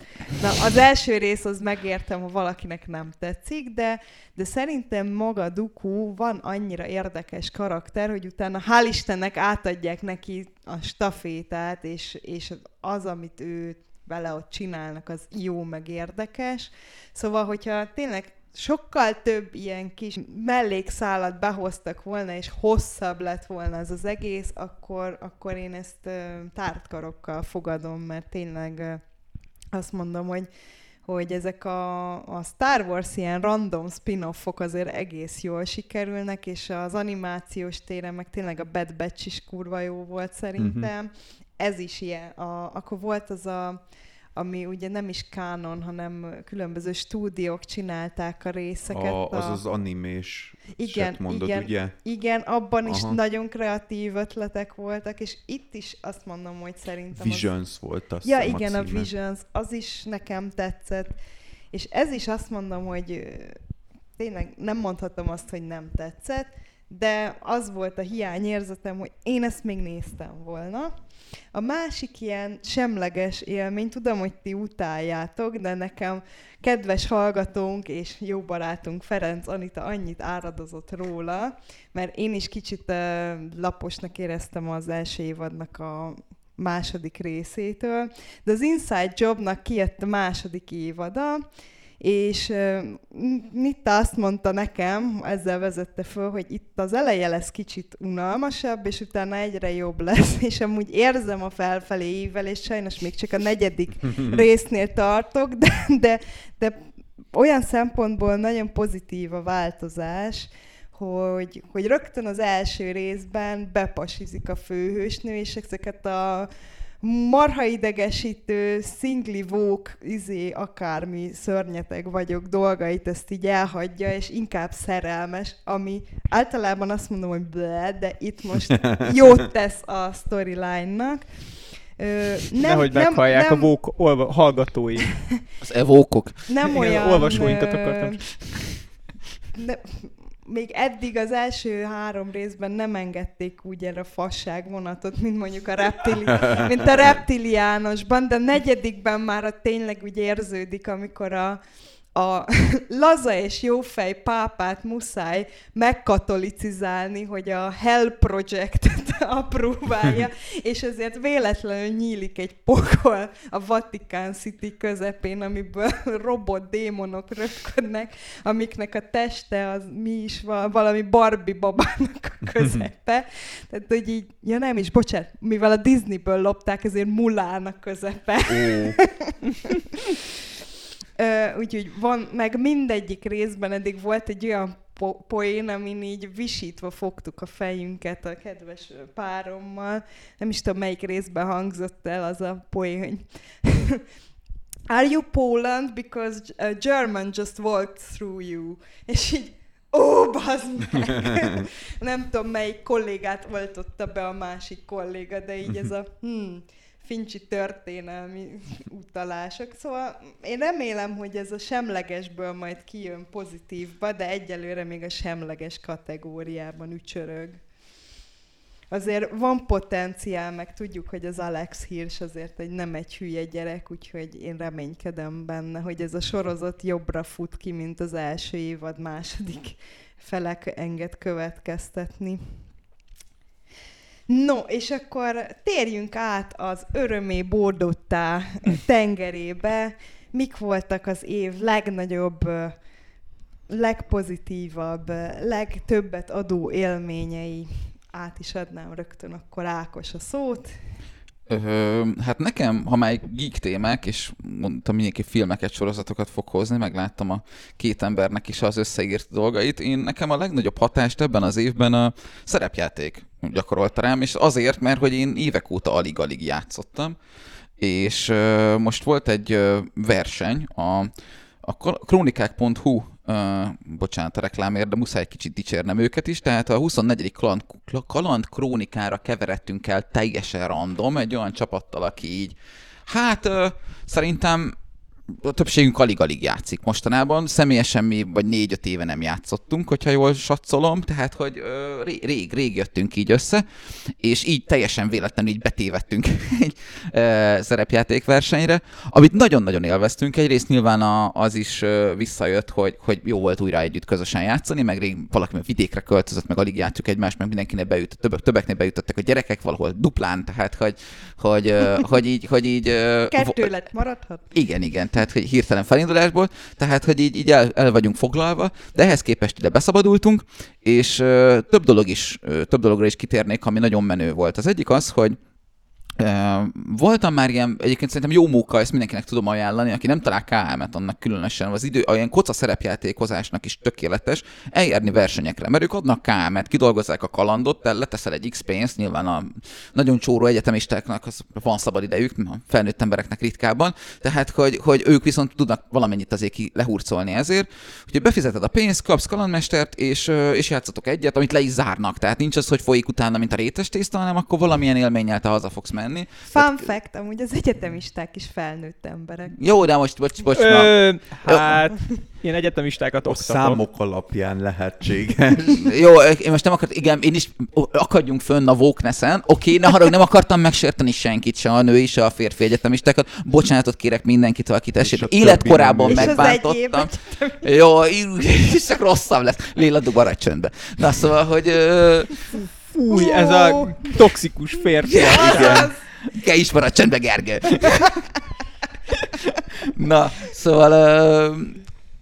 Na, az első rész az megértem, ha valakinek nem tetszik, de, de szerintem maga Duku van annyira érdekes karakter, hogy utána hál' Istennek átadják neki a stafétát, és, és az, amit ő vele ott csinálnak, az jó, meg érdekes. Szóval, hogyha tényleg sokkal több ilyen kis mellékszálat behoztak volna, és hosszabb lett volna az az egész, akkor, akkor én ezt ö, tárt karokkal fogadom, mert tényleg azt mondom, hogy hogy ezek a, a Star Wars ilyen random spin-offok azért egész jól sikerülnek, és az animációs téren meg tényleg a Bad Batch is kurva jó volt szerintem. Uh-huh. Ez is ilyen. A, akkor volt az a ami ugye nem is kánon, hanem különböző stúdiók csinálták a részeket. A, az az animés Igen, mondod, igen. ugye? Igen, abban is Aha. nagyon kreatív ötletek voltak, és itt is azt mondom, hogy szerintem az Visions volt azt Ja, hiszem igen, a. Visions, az is nekem tetszett. És ez is azt mondom, hogy tényleg nem mondhatom azt, hogy nem tetszett, de az volt a hiányérzetem, hogy én ezt még néztem volna. A másik ilyen semleges élmény, tudom, hogy ti utáljátok, de nekem kedves hallgatónk és jó barátunk Ferenc Anita annyit áradozott róla, mert én is kicsit laposnak éreztem az első évadnak a második részétől, de az Inside Jobnak kijött a második évada, és Nitta azt mondta nekem, ezzel vezette föl, hogy itt az eleje lesz kicsit unalmasabb, és utána egyre jobb lesz, és amúgy érzem a felfelé ível, és sajnos még csak a negyedik résznél tartok, de, de, de olyan szempontból nagyon pozitív a változás, hogy, hogy rögtön az első részben bepasizik a főhősnő, és ezeket a marha idegesítő, szingli vók, izé, akármi szörnyeteg vagyok dolgait, ezt így elhagyja, és inkább szerelmes, ami általában azt mondom, hogy ble, de itt most jót tesz a storyline-nak. Ö, Nem, Nehogy meghallják nem, a vók olva, hallgatói. Az evókok. nem Igen, olyan... olvasóinkat ö, akartam. De, még eddig az első három részben nem engedték úgy erre a fasság vonatot, mint mondjuk a, reptili, mint a reptiliánosban, de a negyedikben már a tényleg úgy érződik, amikor a, a laza és jófej pápát muszáj megkatolicizálni, hogy a Hell Project-et apróbálja, és ezért véletlenül nyílik egy pokol a Vatican City közepén, amiből robot démonok röpködnek, amiknek a teste az mi is van, valami Barbie babának a közepe. Tehát, hogy így, ja nem is, bocsánat, mivel a Disneyből lopták, ezért Mulán a közepe. Úgyhogy van, meg mindegyik részben eddig volt egy olyan po- poén, amin így visítva fogtuk a fejünket a kedves párommal. Nem is tudom, melyik részben hangzott el az a poén, Are you Poland? Because a German just walked through you. És így, ó, bazd meg! Nem tudom, melyik kollégát oltotta be a másik kolléga, de így ez a hmm, fincsi történelmi utalások. Szóval én remélem, hogy ez a semlegesből majd kijön pozitívba, de egyelőre még a semleges kategóriában ücsörög. Azért van potenciál, meg tudjuk, hogy az Alex Hirsch azért egy nem egy hülye gyerek, úgyhogy én reménykedem benne, hogy ez a sorozat jobbra fut ki, mint az első évad második felek enged következtetni. No, és akkor térjünk át az örömé bordottá tengerébe. Mik voltak az év legnagyobb, legpozitívabb, legtöbbet adó élményei? Át is adnám rögtön akkor Ákos a szót. Ö, hát nekem, ha már geek témák, és mondtam, mindenki filmeket, sorozatokat fog hozni, megláttam a két embernek is az összeírt dolgait. Én nekem a legnagyobb hatást ebben az évben a szerepjáték gyakorolta rám, és azért, mert hogy én évek óta alig-alig játszottam, és ö, most volt egy ö, verseny, a, a kronikák.hu Uh, bocsánat a reklámért, de muszáj kicsit dicsérnem őket is. Tehát a 24. kaland, kaland krónikára keveredtünk el teljesen random, egy olyan csapattal, aki így, hát uh, szerintem a többségünk alig-alig játszik mostanában. Személyesen mi vagy négy-öt éve nem játszottunk, hogyha jól satszolom, tehát hogy ö, rég, rég, jöttünk így össze, és így teljesen véletlenül így betévettünk egy ö, szerepjátékversenyre, amit nagyon-nagyon élveztünk. Egyrészt nyilván a, az is ö, visszajött, hogy, hogy jó volt újra együtt közösen játszani, meg rég valaki vidékre költözött, meg alig játszuk egymást, meg mindenkinek beütött, többek, többeknél beütöttek a gyerekek valahol duplán, tehát hogy, hogy, ö, hogy így, hogy így ö, Kettő lett maradhat? igen, igen, tehát hogy hirtelen felindulásból, tehát hogy így, így el, el vagyunk foglalva, de ehhez képest ide beszabadultunk, és ö, több dolog is, ö, több dologra is kitérnék, ami nagyon menő volt. Az egyik az, hogy voltam már ilyen, egyébként szerintem jó móka, ezt mindenkinek tudom ajánlani, aki nem talál KM-et, annak különösen. Az idő, olyan koca szerepjátékozásnak is tökéletes, eljárni versenyekre, mert ők adnak KM-et, kidolgozzák a kalandot, te leteszel egy X pénzt, nyilván a nagyon csóró egyetemistáknak az van szabad idejük, a felnőtt embereknek ritkában, tehát hogy, hogy ők viszont tudnak valamennyit azért ki lehurcolni ezért, úgyhogy befizeted a pénzt, kapsz kalandmestert, és, és játszatok egyet, amit le is zárnak, tehát nincs az, hogy folyik utána, mint a rétes tészta, hanem akkor valamilyen élménnyel te haza fogsz menni. Fun fact, amúgy az egyetemisták is felnőtt emberek. Jó, de most, bocs, bocs, na. Ö, hát, ilyen egyetemistákat A oktatok. számok alapján lehetséges. Jó, én most nem akart, igen, én is akadjunk fönn a wokeness-en. Oké, ne harag, nem akartam megsérteni senkit, se a női, se a férfi egyetemistákat. Bocsánatot kérek mindenkitől, akit És a többi Életkorában. És megbántottam. Jó, csak rosszabb lesz. Léla dug maradj csöndbe. Na szóval, hogy ö, Fúj, ez a toxikus férfi. Igen. kell is maradj csöndbe, Gergő. Na, szóval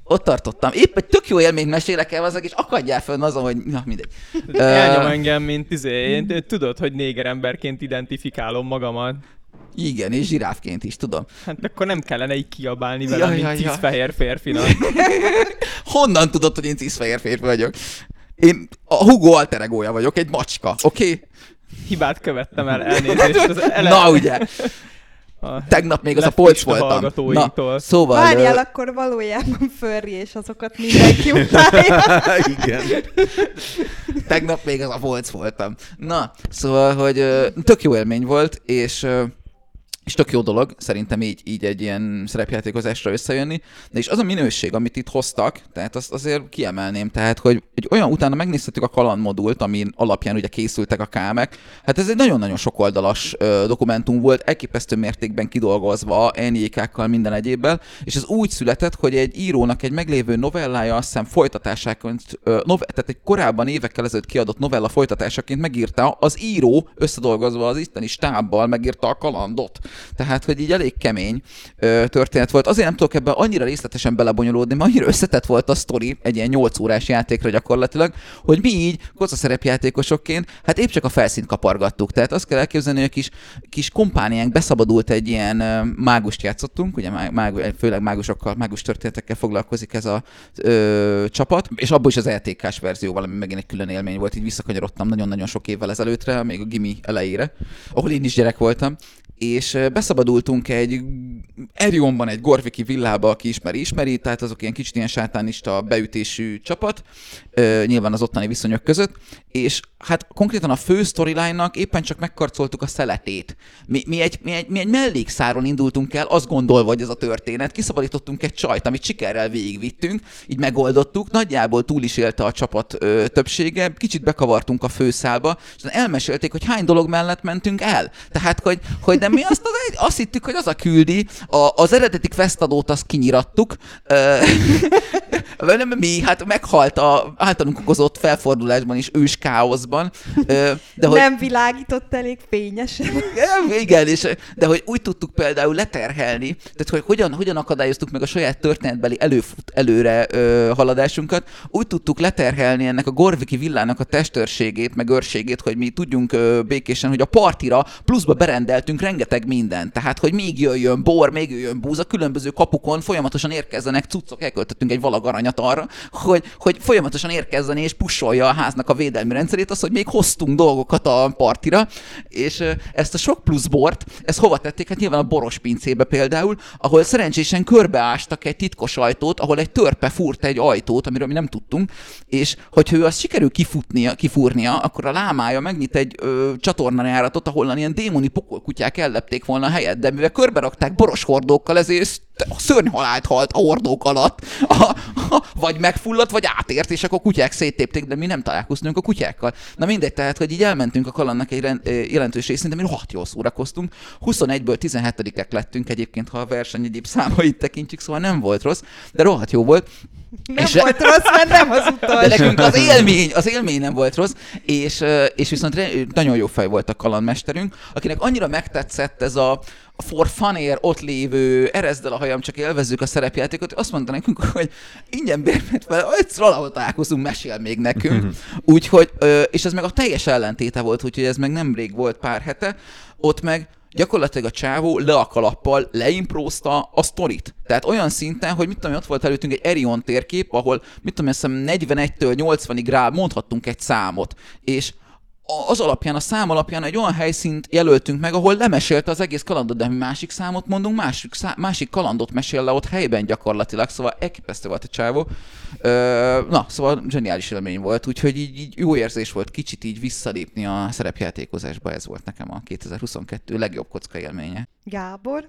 ott tartottam. Épp egy tök jó élményt mesélek el azok, és akadjál fönn azon, hogy na mindegy. Elnyom engem, mint izé, én tudod, hogy néger emberként identifikálom magamat. Igen, és zsiráfként is, tudom. Hát akkor nem kellene így kiabálni Ja, vele, ja, mint ja. cisfehér férfinak. Honnan tudod, hogy én cisfehér férfi vagyok? Én a Hugo alter egója vagyok, egy macska, oké? Okay? Hibát követtem el, elnézést. Az ele... Na ugye, a... tegnap még az a polc a voltam. Na, szóval... Várjál, ö, akkor valójában furry, és azokat mindenki utálja. Igen. Tegnap még az a polc voltam. Na, szóval, hogy ö, tök jó élmény volt, és ö, és tök jó dolog szerintem így, így egy ilyen szerepjátékozásra összejönni, de és az a minőség, amit itt hoztak, tehát azt azért kiemelném, tehát hogy egy olyan, utána megnéztük a kaland modult, amin alapján ugye készültek a kámek, hát ez egy nagyon-nagyon sokoldalas dokumentum volt, elképesztő mértékben kidolgozva, NJK-kkal, minden egyébbel, és ez úgy született, hogy egy írónak egy meglévő novellája, azt hiszem folytatásáként, ö, tehát egy korábban évekkel ezelőtt kiadott novella folytatásaként megírta az író, összedolgozva az isteni stábbal megírta a kalandot. Tehát, hogy így elég kemény ö, történet volt. Azért nem tudok ebben annyira részletesen belebonyolódni, mert annyira összetett volt a sztori egy ilyen 8 órás játékra gyakorlatilag, hogy mi így kocaszerepjátékosokként, hát épp csak a felszínt kapargattuk. Tehát azt kell elképzelni, hogy a kis, kis kompániánk beszabadult egy ilyen ö, mágust játszottunk, ugye mág, főleg mágusokkal, mágus történetekkel foglalkozik ez a ö, csapat, és abból is az LTK-s verzió valami megint egy külön élmény volt, így visszakanyarodtam nagyon-nagyon sok évvel ezelőttre, még a gimi elejére, ahol én is gyerek voltam, és beszabadultunk egy Erionban egy Gorviki villába, aki ismeri, ismeri, tehát azok ilyen kicsit ilyen sátánista beütésű csapat, nyilván az ottani viszonyok között, és hát konkrétan a fő storyline-nak éppen csak megkarcoltuk a szeletét. Mi, mi, egy, mi, egy, mi egy mellékszáron indultunk el, azt gondolva, hogy ez a történet, kiszabadítottunk egy csajt, amit sikerrel végigvittünk, így megoldottuk, nagyjából túl is élte a csapat ö, többsége, kicsit bekavartunk a főszálba, és elmesélték, hogy hány dolog mellett mentünk el. Tehát, hogy, hogy nem mi azt, az, azt hittük, hogy az a küldi, a, az eredeti questadót azt kinyirattuk, nem mi, hát meghalt a általunk okozott felfordulásban is ős káoszban. De hogy... Nem világított elég fényesen. Igen, és, de hogy úgy tudtuk például leterhelni, tehát hogy hogyan, hogyan akadályoztuk meg a saját történetbeli előfut, előre ö, haladásunkat, úgy tudtuk leterhelni ennek a Gorviki villának a testőrségét, meg őrségét, hogy mi tudjunk ö, békésen, hogy a partira pluszba berendeltünk rengeteg mindent. Tehát, hogy még jöjjön bor, még jöjjön búza, különböző kapukon folyamatosan érkezzenek cuccok, elköltöttünk egy valagaranyat arra, hogy, hogy folyamatosan érkezzen és pusolja a háznak a védelmi rendszerét, az, hogy még hoztunk dolgokat a partira, és ezt a sok plusz bort, ezt hova tették? Hát nyilván a boros pincébe például, ahol szerencsésen körbeástak egy titkos ajtót, ahol egy törpe fúrt egy ajtót, amiről mi nem tudtunk, és hogyha ő azt sikerül kifutnia, kifúrnia, akkor a lámája megnyit egy ö, csatornajáratot, ahol ilyen démoni pokolkutyák ellepték volna helyet, de mivel körbe rakták boros hordókkal, ezért szörnyhalált halt a hordók alatt, a, a, vagy megfulladt, vagy átért, és akkor a kutyák széttépték, de mi nem találkoztunk a kutyákkal. Na mindegy, tehát, hogy így elmentünk a kalannak egy rend, jelentős részén, de mi rohadt jól szórakoztunk. 21-ből 17-ek lettünk egyébként, ha a verseny egyéb számait tekintjük, szóval nem volt rossz, de rohadt jó volt. Nem és volt rossz, mert nem az utolsó. De nekünk az élmény, az élmény nem volt rossz, és, és viszont nagyon jó fej volt a kalandmesterünk, akinek annyira megtetszett ez a, for funért ott lévő, erezd el a hajam, csak élvezzük a szerepjátékot, azt mondta nekünk, hogy ingyen bérmet fel, egyszer valahol találkozunk, mesél még nekünk. úgyhogy, és ez meg a teljes ellentéte volt, úgyhogy ez meg nemrég volt pár hete, ott meg gyakorlatilag a csávó le a kalappal leimprózta a sztorit. Tehát olyan szinten, hogy mit tudom, ott volt előttünk egy Erion térkép, ahol mit tudom, azt 41-től 80-ig rá mondhattunk egy számot. És az alapján, a szám alapján egy olyan helyszínt jelöltünk meg, ahol lemesélte az egész kalandot, de mi másik számot mondunk, másik, szá- másik kalandot mesél le ott helyben gyakorlatilag, szóval elképesztő volt a csávó. Ö, na, szóval zseniális élmény volt, úgyhogy így, így jó érzés volt kicsit így visszalépni a szerepjátékozásba, ez volt nekem a 2022 legjobb kocka élménye. Gábor?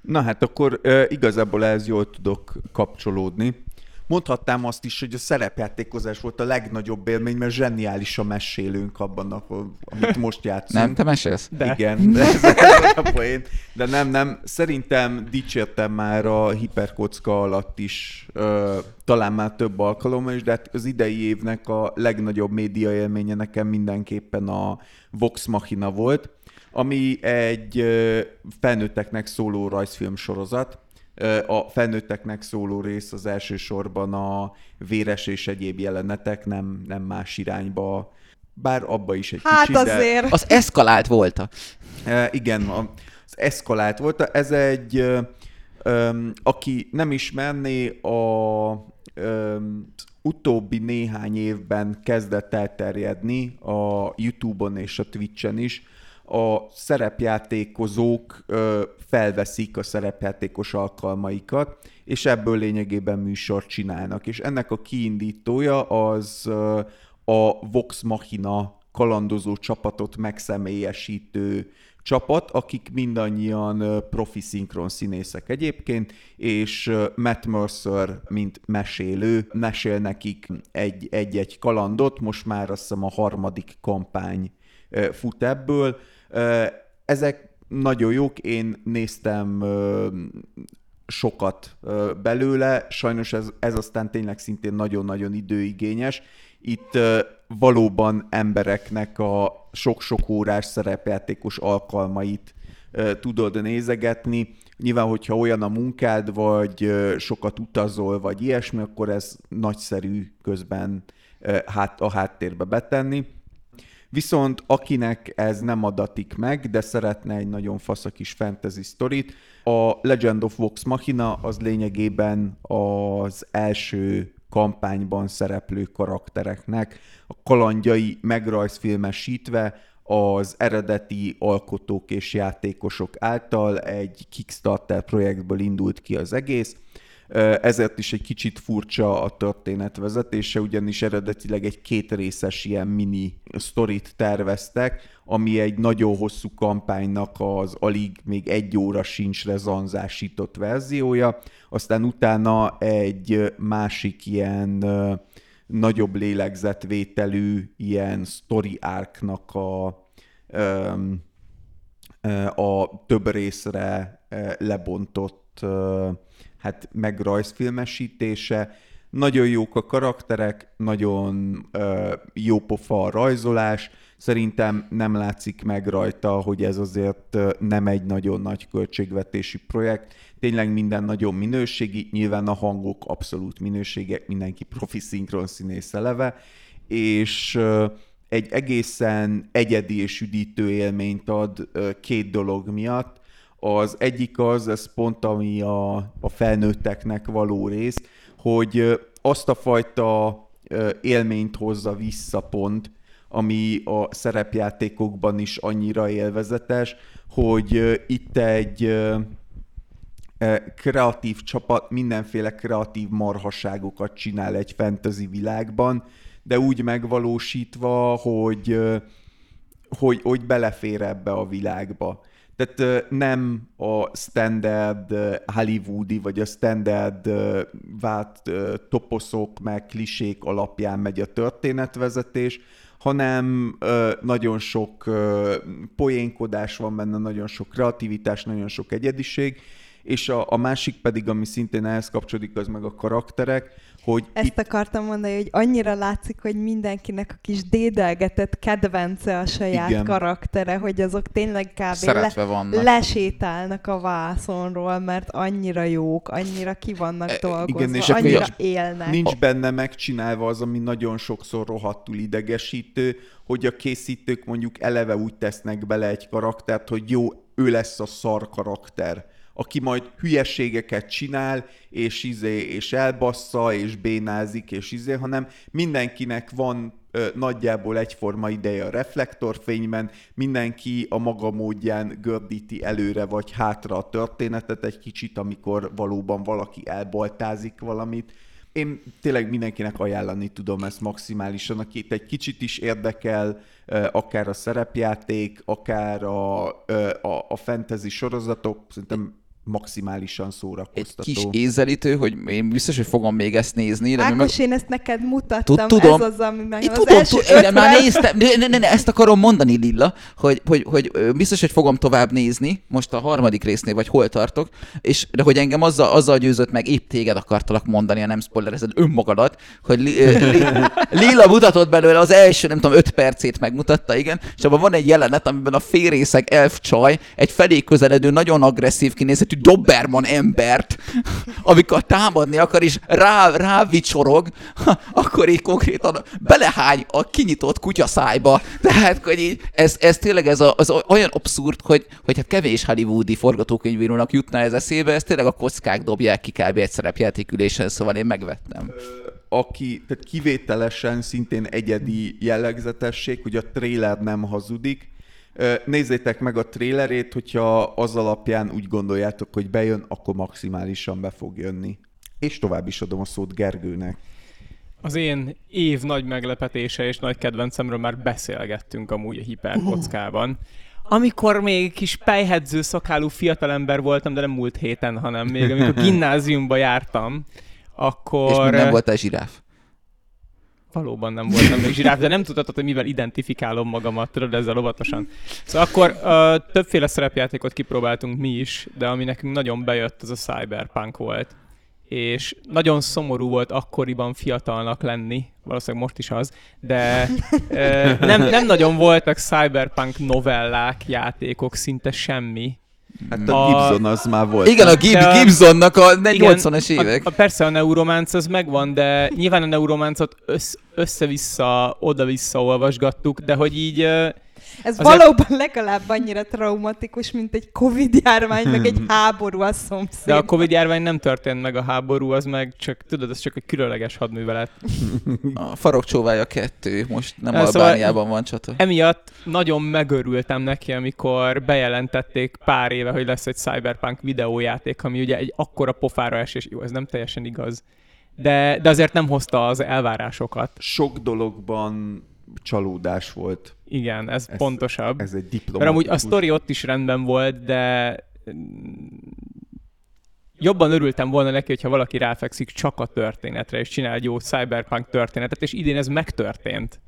Na hát akkor uh, igazából ez jól tudok kapcsolódni. Mondhatnám azt is, hogy a szerepjátékozás volt a legnagyobb élmény, mert zseniális a mesélőnk abban, amit most játszunk. Nem, te mesélsz? De. Igen, de ez, ez a poén. De nem, nem. Szerintem dicsértem már a hiperkocka alatt is, ö, talán már több alkalommal is, de hát az idei évnek a legnagyobb média élménye nekem mindenképpen a Vox Machina volt, ami egy felnőtteknek szóló rajzfilm sorozat, a felnőtteknek szóló rész az elsősorban a véres és egyéb jelenetek, nem, nem más irányba, bár abba is egy hát kicsit. azért. De... Az eszkalált volt. A... E, igen, az eszkalált volt. Ez egy, aki nem ismerné, a utóbbi néhány évben kezdett elterjedni a YouTube-on és a Twitch-en is, a szerepjátékozók ö, felveszik a szerepjátékos alkalmaikat, és ebből lényegében műsort csinálnak. És ennek a kiindítója az a Vox Machina kalandozó csapatot megszemélyesítő csapat, akik mindannyian profi szinkron színészek egyébként, és Matt Mercer, mint mesélő, mesél nekik egy-egy kalandot, most már azt hiszem a harmadik kampány fut ebből, ezek nagyon jók, én néztem sokat belőle, sajnos ez, ez aztán tényleg szintén nagyon-nagyon időigényes, itt valóban embereknek a sok-sok órás szerepjátékos alkalmait tudod nézegetni. Nyilván, hogyha olyan a munkád, vagy sokat utazol, vagy ilyesmi, akkor ez nagyszerű közben hát a háttérbe betenni. Viszont akinek ez nem adatik meg, de szeretne egy nagyon fasz kis fantasy sztorit, a Legend of Vox Machina az lényegében az első kampányban szereplő karaktereknek a kalandjai megrajzfilmesítve az eredeti alkotók és játékosok által egy Kickstarter projektből indult ki az egész, ezért is egy kicsit furcsa a történet vezetése, ugyanis eredetileg egy kétrészes ilyen mini sztorit terveztek, ami egy nagyon hosszú kampánynak az alig még egy óra sincsre zanzásított verziója, aztán utána egy másik ilyen nagyobb lélegzetvételű ilyen story arc-nak a, a több részre lebontott hát meg rajzfilmesítése, nagyon jók a karakterek, nagyon ö, jó pofa a rajzolás, szerintem nem látszik meg rajta, hogy ez azért nem egy nagyon nagy költségvetési projekt, tényleg minden nagyon minőségi, nyilván a hangok abszolút minőségek, mindenki profi szinkron színész eleve, és egy egészen egyedi és üdítő élményt ad két dolog miatt. Az egyik az, ez pont ami a, a felnőtteknek való rész, hogy azt a fajta élményt hozza vissza pont, ami a szerepjátékokban is annyira élvezetes, hogy itt egy kreatív csapat mindenféle kreatív marhaságokat csinál egy fantasy világban, de úgy megvalósítva, hogy, hogy, hogy belefér ebbe a világba. Tehát nem a standard hollywoodi, vagy a standard vált toposzok, meg klisék alapján megy a történetvezetés, hanem nagyon sok poénkodás van benne, nagyon sok kreativitás, nagyon sok egyediség, és a, a másik pedig, ami szintén ehhez kapcsolódik, az meg a karakterek, hogy Ezt itt... akartam mondani, hogy annyira látszik, hogy mindenkinek a kis dédelgetett kedvence a saját Igen. karaktere, hogy azok tényleg kb. le, vannak. lesétálnak a vászonról, mert annyira jók, annyira ki vannak e, dolgozva, Igen, és annyira élnek. Nincs benne megcsinálva az, ami nagyon sokszor rohadtul idegesítő, hogy a készítők mondjuk eleve úgy tesznek bele egy karaktert, hogy jó, ő lesz a szar karakter aki majd hülyeségeket csinál, és izé, és elbassza, és bénázik, és izé, hanem mindenkinek van ö, nagyjából egyforma ideje a reflektorfényben, mindenki a maga módján gördíti előre vagy hátra a történetet egy kicsit, amikor valóban valaki elbaltázik valamit. Én tényleg mindenkinek ajánlani tudom ezt maximálisan, akit egy kicsit is érdekel, akár a szerepjáték, akár a, a, a fantasy sorozatok, szerintem maximálisan szórakoztató. Egy kis ézelítő, hogy én biztos, hogy fogom még ezt nézni. De Ákos, meg... én ezt neked mutattam, tudom. ez az, ami meg az tudom, első tudom, már néztem, ne, ne, ne, ezt akarom mondani, Lilla, hogy, hogy, hogy biztos, hogy fogom tovább nézni, most a harmadik résznél, vagy hol tartok, és de hogy engem azzal, azzal győzött meg, épp téged akartalak mondani, a nem spoilerezed önmagadat, hogy li, li, Lilla mutatott belőle az első, nem tudom, öt percét megmutatta, igen, és abban van egy jelenet, amiben a férészek elf csaj egy felé közeledő, nagyon agresszív kinézetű méretű Doberman embert, amikor támadni akar, és rá, rá vicsorog, akkor így konkrétan belehány a kinyitott kutyaszájba. Tehát, hogy így, ez, ez tényleg ez a, az olyan abszurd, hogy, hogy hát kevés hollywoodi forgatókönyvírónak jutna ez eszébe, ez tényleg a kockák dobják ki kb. egy szerepjátékülésen, szóval én megvettem aki tehát kivételesen szintén egyedi jellegzetesség, hogy a trailer nem hazudik, Nézzétek meg a trélerét, hogyha az alapján úgy gondoljátok, hogy bejön, akkor maximálisan be fog jönni. És tovább is adom a szót Gergőnek. Az én év nagy meglepetése és nagy kedvencemről már beszélgettünk amúgy a hiperkockában. Amikor még kis pejhedző szakálú fiatalember voltam, de nem múlt héten, hanem még amikor gimnáziumba jártam, akkor... És még nem voltál zsiráf. Valóban nem voltam még zsiráf, de nem tudhatod, hogy mivel identifikálom magamat, tudod, ezzel óvatosan. Szóval akkor uh, többféle szerepjátékot kipróbáltunk mi is, de ami nekünk nagyon bejött, az a Cyberpunk volt. és nagyon szomorú volt akkoriban fiatalnak lenni, valószínűleg most is az, de ö, nem, nem nagyon voltak cyberpunk novellák, játékok, szinte semmi. Hát a A- Gibson az már volt. Igen, a Gib- De Gibsonnak a ne- Igen, 80-as évek. A, a, persze a Neuromance az megvan, de nyilván a Neuromancot össz, össze-vissza, oda-vissza olvasgattuk, de hogy így Ez Azért- valóban legalább annyira traumatikus, mint egy Covid-járvány, meg egy háború a szomszéd. de a Covid járvány nem történt meg a háború, az meg csak, tudod, ez csak egy különleges hadművelet. A farokcsóvája kettő, most nem szóval- Albániában van csata. Emiatt nagyon megörültem neki, amikor bejelentették pár éve, hogy lesz egy Cyberpunk videójáték, ami ugye egy akkora pofára esés, jó, ez nem teljesen igaz, de, de azért nem hozta az elvárásokat. Sok dologban csalódás volt. Igen, ez, Ez- pontosabb. Ez egy Mert diplomatikus. amúgy a sztori ott is rendben volt, de jobban örültem volna neki, hogyha valaki ráfekszik csak a történetre, és csinál egy jó cyberpunk történetet, és idén ez megtörtént.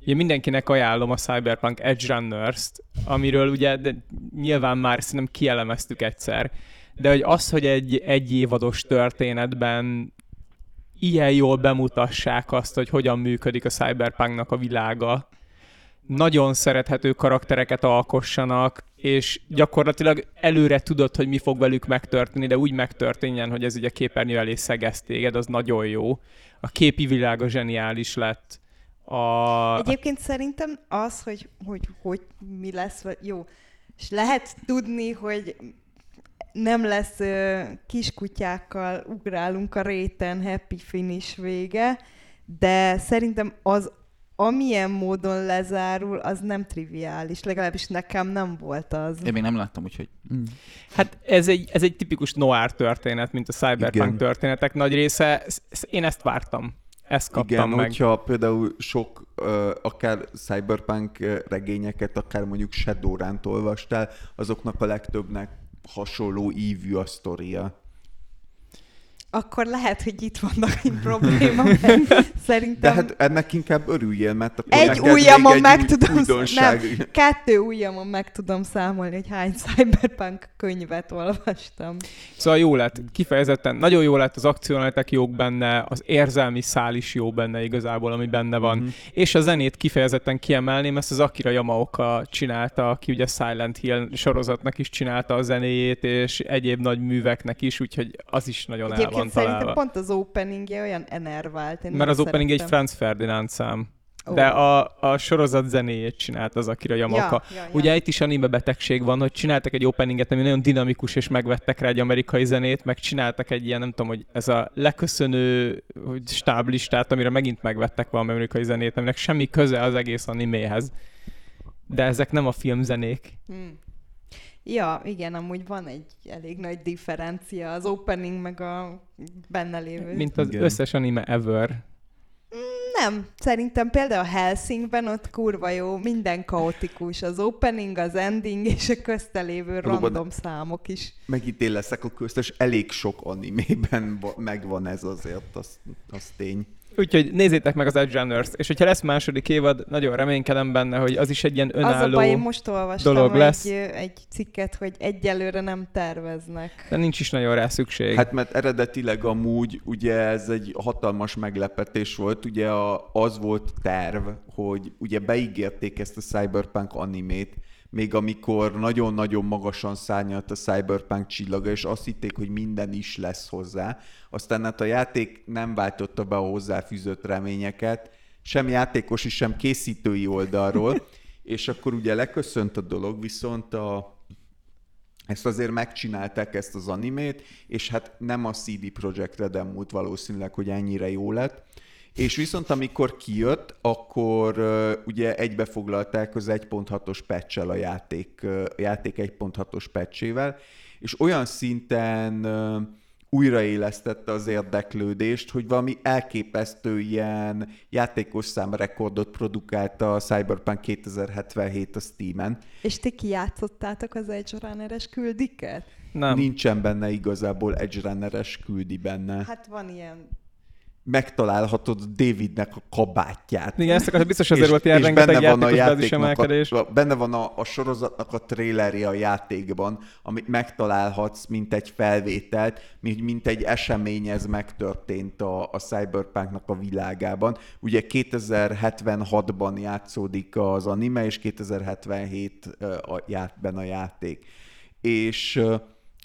Ugye mindenkinek ajánlom a Cyberpunk Edge Runners-t, amiről ugye de nyilván már szerintem kielemeztük egyszer, de hogy az, hogy egy egy évados történetben ilyen jól bemutassák azt, hogy hogyan működik a Cyberpunknak a világa, nagyon szerethető karaktereket alkossanak, és gyakorlatilag előre tudod, hogy mi fog velük megtörténni, de úgy megtörténjen, hogy ez ugye képernyő elé szegez téged, az nagyon jó. A képi világa zseniális lett. A... Egyébként szerintem az, hogy, hogy, hogy mi lesz, vagy jó, és lehet tudni, hogy nem lesz ö, kiskutyákkal ugrálunk a réten, happy finish vége, de szerintem az, amilyen módon lezárul, az nem triviális. Legalábbis nekem nem volt az. Én még nem láttam, úgyhogy... Mm. Hát ez egy, ez egy tipikus noir történet, mint a cyberpunk Igen. Történetek nagy része. Sz- sz- Én ezt vártam. Ezt kaptam Igen, meg. hogyha például sok, uh, akár cyberpunk regényeket, akár mondjuk Shadowrun-t olvastál, azoknak a legtöbbnek hasonló ívű a sztoria. Akkor lehet, hogy itt vannak egy probléma, szerintem... De hát ennek inkább örüljél, mert akkor Egy ujjamon egy meg új- tudom, újdonság. nem, kettő ujjamon meg tudom számolni, hogy hány cyberpunk könyvet olvastam. Szóval jó lett, kifejezetten nagyon jó lett, az akcióletek jók benne, az érzelmi szál is jó benne igazából, ami benne van. Mhm. És a zenét kifejezetten kiemelném, ezt az Akira Yamaoka csinálta, aki ugye Silent Hill sorozatnak is csinálta a zenéjét, és egyéb nagy műveknek is, úgyhogy az is nagyon el van Egyébként szerintem találva. pont az openingje olyan enervált. Én Mert az opening egy szerettem. Franz Ferdinand szám. De a, a sorozat zenéjét csinált az Akira Yamaoka. Ja, ja, ja. Ugye itt is anime betegség van, hogy csináltak egy openinget, ami nagyon dinamikus, és megvettek rá egy amerikai zenét, meg csináltak egy ilyen, nem tudom, hogy ez a leköszönő hogy stáblistát, amire megint megvettek valami amerikai zenét, aminek semmi köze az egész animéhez. De ezek nem a filmzenék. Hmm. Ja, igen, amúgy van egy elég nagy differencia az opening meg a benne lévő. Mint az Igen. összes anime ever. Nem, szerintem például a Helsingben ott kurva jó, minden kaotikus. Az opening, az ending és a közte lévő Valóban- random számok is. Megint én leszek a köztes, elég sok animében va- megvan ez azért, az, az tény. Úgyhogy nézzétek meg az Edge Runners-t, és hogyha lesz második évad, nagyon reménykedem benne, hogy az is egy ilyen Az a önálló... baj, én most olvastam dolog egy, lesz. egy cikket, hogy egyelőre nem terveznek. De nincs is nagyon rá szükség. Hát mert eredetileg amúgy ugye ez egy hatalmas meglepetés volt, ugye a, az volt terv, hogy ugye beígérték ezt a Cyberpunk animét, még amikor nagyon-nagyon magasan szárnyalt a Cyberpunk csillaga, és azt hitték, hogy minden is lesz hozzá. Aztán hát a játék nem váltotta be a hozzáfűzött reményeket, sem játékos is, sem készítői oldalról, és akkor ugye leköszönt a dolog, viszont a, ezt azért megcsinálták ezt az animét, és hát nem a CD Projekt Red múlt valószínűleg, hogy ennyire jó lett. És viszont amikor kijött, akkor uh, ugye egybefoglalták az 1.6-os patch a játék, uh, játék 1.6-os patchével, és olyan szinten uh, újraélesztette az érdeklődést, hogy valami elképesztő ilyen játékos számrekordot produkálta a Cyberpunk 2077 a Steam-en. És ti kijátszottátok az Edge Runner-es küldiket? nem. Nincsen benne igazából Edge Runner-es küldi benne. Hát van ilyen megtalálhatod Davidnek a kabátját. Igen, ezt akartam, biztos azért volt ilyen rengeteg játékos emelkedés. A, benne van a, a sorozatnak a trailerje a játékban, amit megtalálhatsz, mint egy felvételt, mint, mint egy esemény ez megtörtént a, a Cyberpunknak a világában. Ugye 2076-ban játszódik az anime, és 2077-ben a játék. És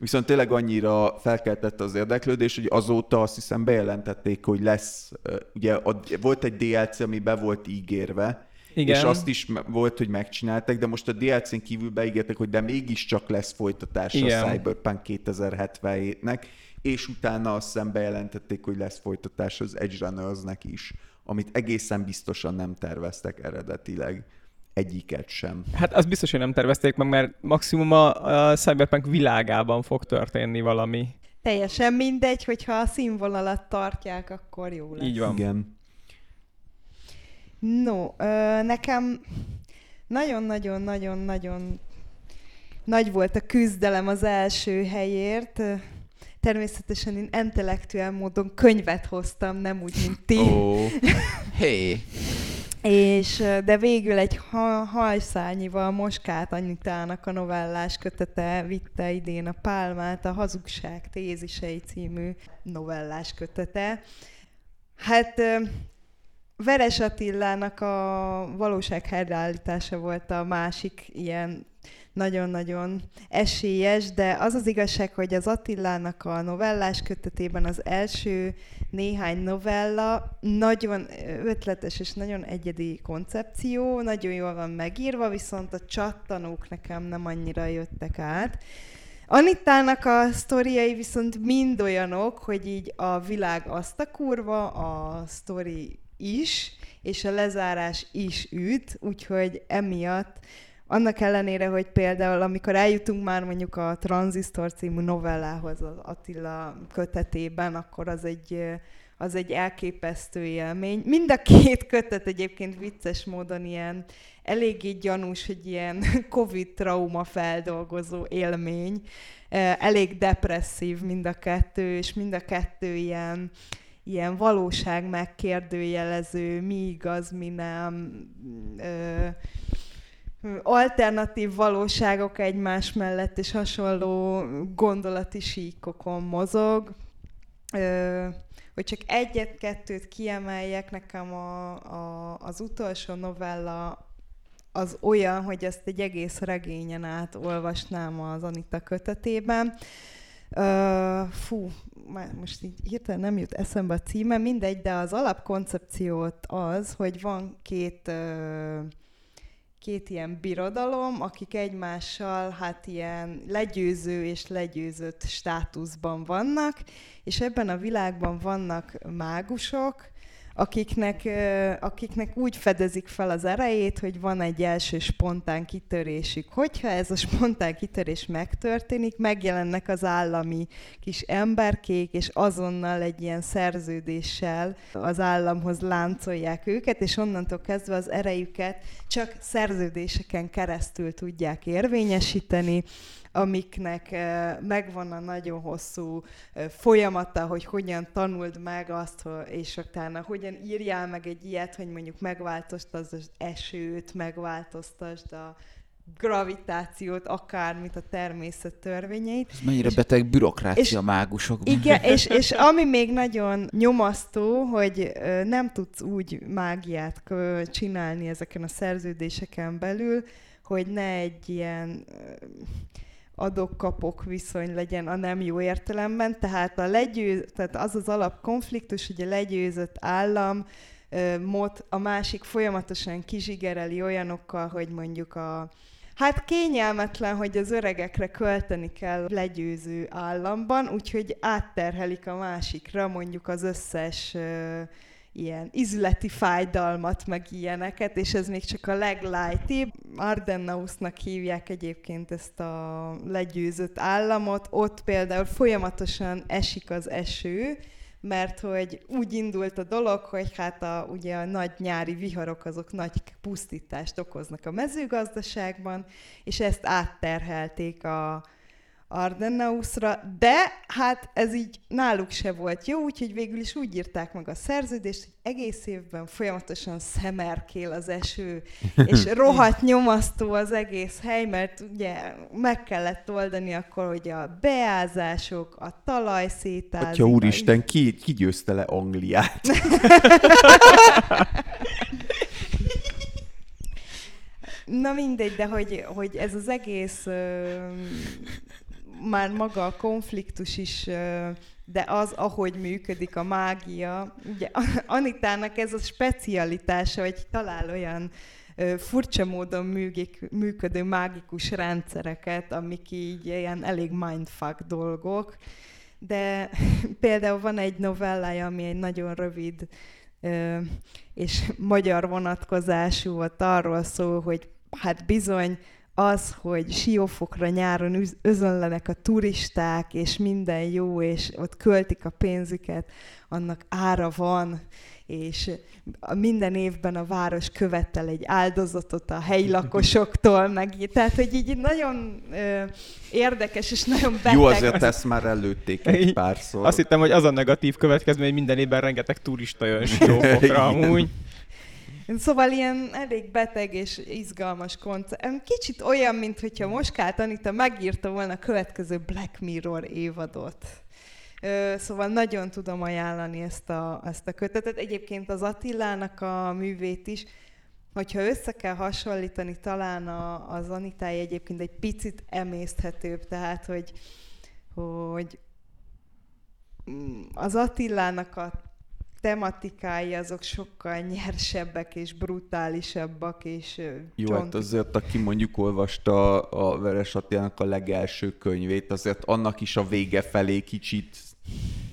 Viszont tényleg annyira felkeltette az érdeklődés, hogy azóta azt hiszem bejelentették, hogy lesz, ugye volt egy DLC, ami be volt ígérve, igen. És azt is volt, hogy megcsináltak, de most a DLC-n kívül beígértek, hogy de mégiscsak lesz folytatás Igen. a Cyberpunk 2077-nek, és utána azt hiszem bejelentették, hogy lesz folytatás az Edge Runners-nek is, amit egészen biztosan nem terveztek eredetileg egyiket sem. Hát az biztos, hogy nem tervezték meg, mert maximum a, a Cyberpunk világában fog történni valami. Teljesen mindegy, hogyha a színvonalat tartják, akkor jó lesz. Így van. Igen. No, ö, nekem nagyon-nagyon-nagyon-nagyon nagy volt a küzdelem az első helyért. Természetesen én intellektuál módon könyvet hoztam, nem úgy, mint ti. Oh. Hey. És, de végül egy ha, hajszányival Moskát Anitának a novellás kötete vitte idén a Pálmát, a Hazugság tézisei című novellás kötete. Hát Veres Attilának a valóság helyreállítása volt a másik ilyen nagyon-nagyon esélyes, de az az igazság, hogy az Attilának a novellás kötetében az első néhány novella nagyon ötletes és nagyon egyedi koncepció, nagyon jól van megírva, viszont a csattanók nekem nem annyira jöttek át. Anitának a sztoriai viszont mind olyanok, hogy így a világ azt a kurva, a sztori is, és a lezárás is üt, úgyhogy emiatt annak ellenére, hogy például amikor eljutunk már mondjuk a Transisztor című novellához az Attila kötetében, akkor az egy, az egy elképesztő élmény. Mind a két kötet egyébként vicces módon ilyen eléggé gyanús, hogy ilyen Covid trauma feldolgozó élmény. Elég depresszív mind a kettő, és mind a kettő ilyen, ilyen valóság megkérdőjelező, mi igaz, mi nem. Ö, alternatív valóságok egymás mellett, és hasonló gondolati síkokon mozog. Ö, hogy csak egyet-kettőt kiemeljek, nekem a, a, az utolsó novella az olyan, hogy ezt egy egész regényen át olvasnám az Anita kötetében. Uh, fú, most így hirtelen nem jut eszembe a címe, mindegy, de az alapkoncepciót az, hogy van két uh, két ilyen birodalom, akik egymással hát ilyen legyőző és legyőzött státuszban vannak, és ebben a világban vannak mágusok, akiknek, akiknek úgy fedezik fel az erejét, hogy van egy első spontán kitörésük. Hogyha ez a spontán kitörés megtörténik, megjelennek az állami kis emberkék, és azonnal egy ilyen szerződéssel az államhoz láncolják őket, és onnantól kezdve az erejüket csak szerződéseken keresztül tudják érvényesíteni, amiknek megvan a nagyon hosszú folyamata, hogy hogyan tanuld meg azt, és utána hogyan írjál meg egy ilyet, hogy mondjuk megváltoztasd az esőt, megváltoztasd a gravitációt, akármit, a természet törvényeit. Ez mennyire és, beteg bürokrácia és, mágusokban. Igen, és, és ami még nagyon nyomasztó, hogy nem tudsz úgy mágiát csinálni ezeken a szerződéseken belül, hogy ne egy ilyen adok-kapok viszony legyen a nem jó értelemben, tehát, a legyőz, tehát az az alapkonfliktus, hogy a legyőzött állam mot a másik folyamatosan kizsigereli olyanokkal, hogy mondjuk a Hát kényelmetlen, hogy az öregekre költeni kell legyőző államban, úgyhogy átterhelik a másikra mondjuk az összes ilyen izleti fájdalmat, meg ilyeneket, és ez még csak a leglightibb. Ardennausnak hívják egyébként ezt a legyőzött államot. Ott például folyamatosan esik az eső, mert hogy úgy indult a dolog, hogy hát a, ugye a nagy nyári viharok azok nagy pusztítást okoznak a mezőgazdaságban, és ezt átterhelték a, Ardennausra, de hát ez így náluk se volt jó, úgyhogy végül is úgy írták meg a szerződést, hogy egész évben folyamatosan szemerkél az eső, és rohadt nyomasztó az egész hely, mert ugye meg kellett oldani akkor, hogy a beázások, a talaj szétázik. Atya úristen, ki, ki győzte le Angliát? Na mindegy, de hogy, hogy ez az egész ö, már maga a konfliktus is, de az, ahogy működik a mágia, ugye Anitának ez a specialitása, hogy talál olyan furcsa módon műgik, működő mágikus rendszereket, amik így ilyen elég mindfuck dolgok, de például van egy novellája, ami egy nagyon rövid és magyar vonatkozású volt arról szól, hogy hát bizony az, hogy siófokra nyáron özönlenek a turisták, és minden jó, és ott költik a pénzüket, annak ára van, és minden évben a város követel egy áldozatot a helyi lakosoktól, meg így. Tehát, hogy így nagyon ö, érdekes, és nagyon beteg. Jó, azért ezt már előtték egy párszor. Azt hittem, hogy az a negatív következmény, hogy minden évben rengeteg turista jön siófokra amúgy. Szóval ilyen elég beteg és izgalmas koncept. Kicsit olyan, mint hogyha Moskát Anita megírta volna a következő Black Mirror évadot. Szóval nagyon tudom ajánlani ezt a, ezt a kötetet. Egyébként az Attilának a művét is, hogyha össze kell hasonlítani, talán a, az Anitája egyébként egy picit emészthetőbb, tehát hogy, hogy mm, az Attilának a tematikái azok sokkal nyersebbek és brutálisabbak, és Jó, csont... hát azért, aki mondjuk olvasta a Veres Attilának a legelső könyvét, azért annak is a vége felé kicsit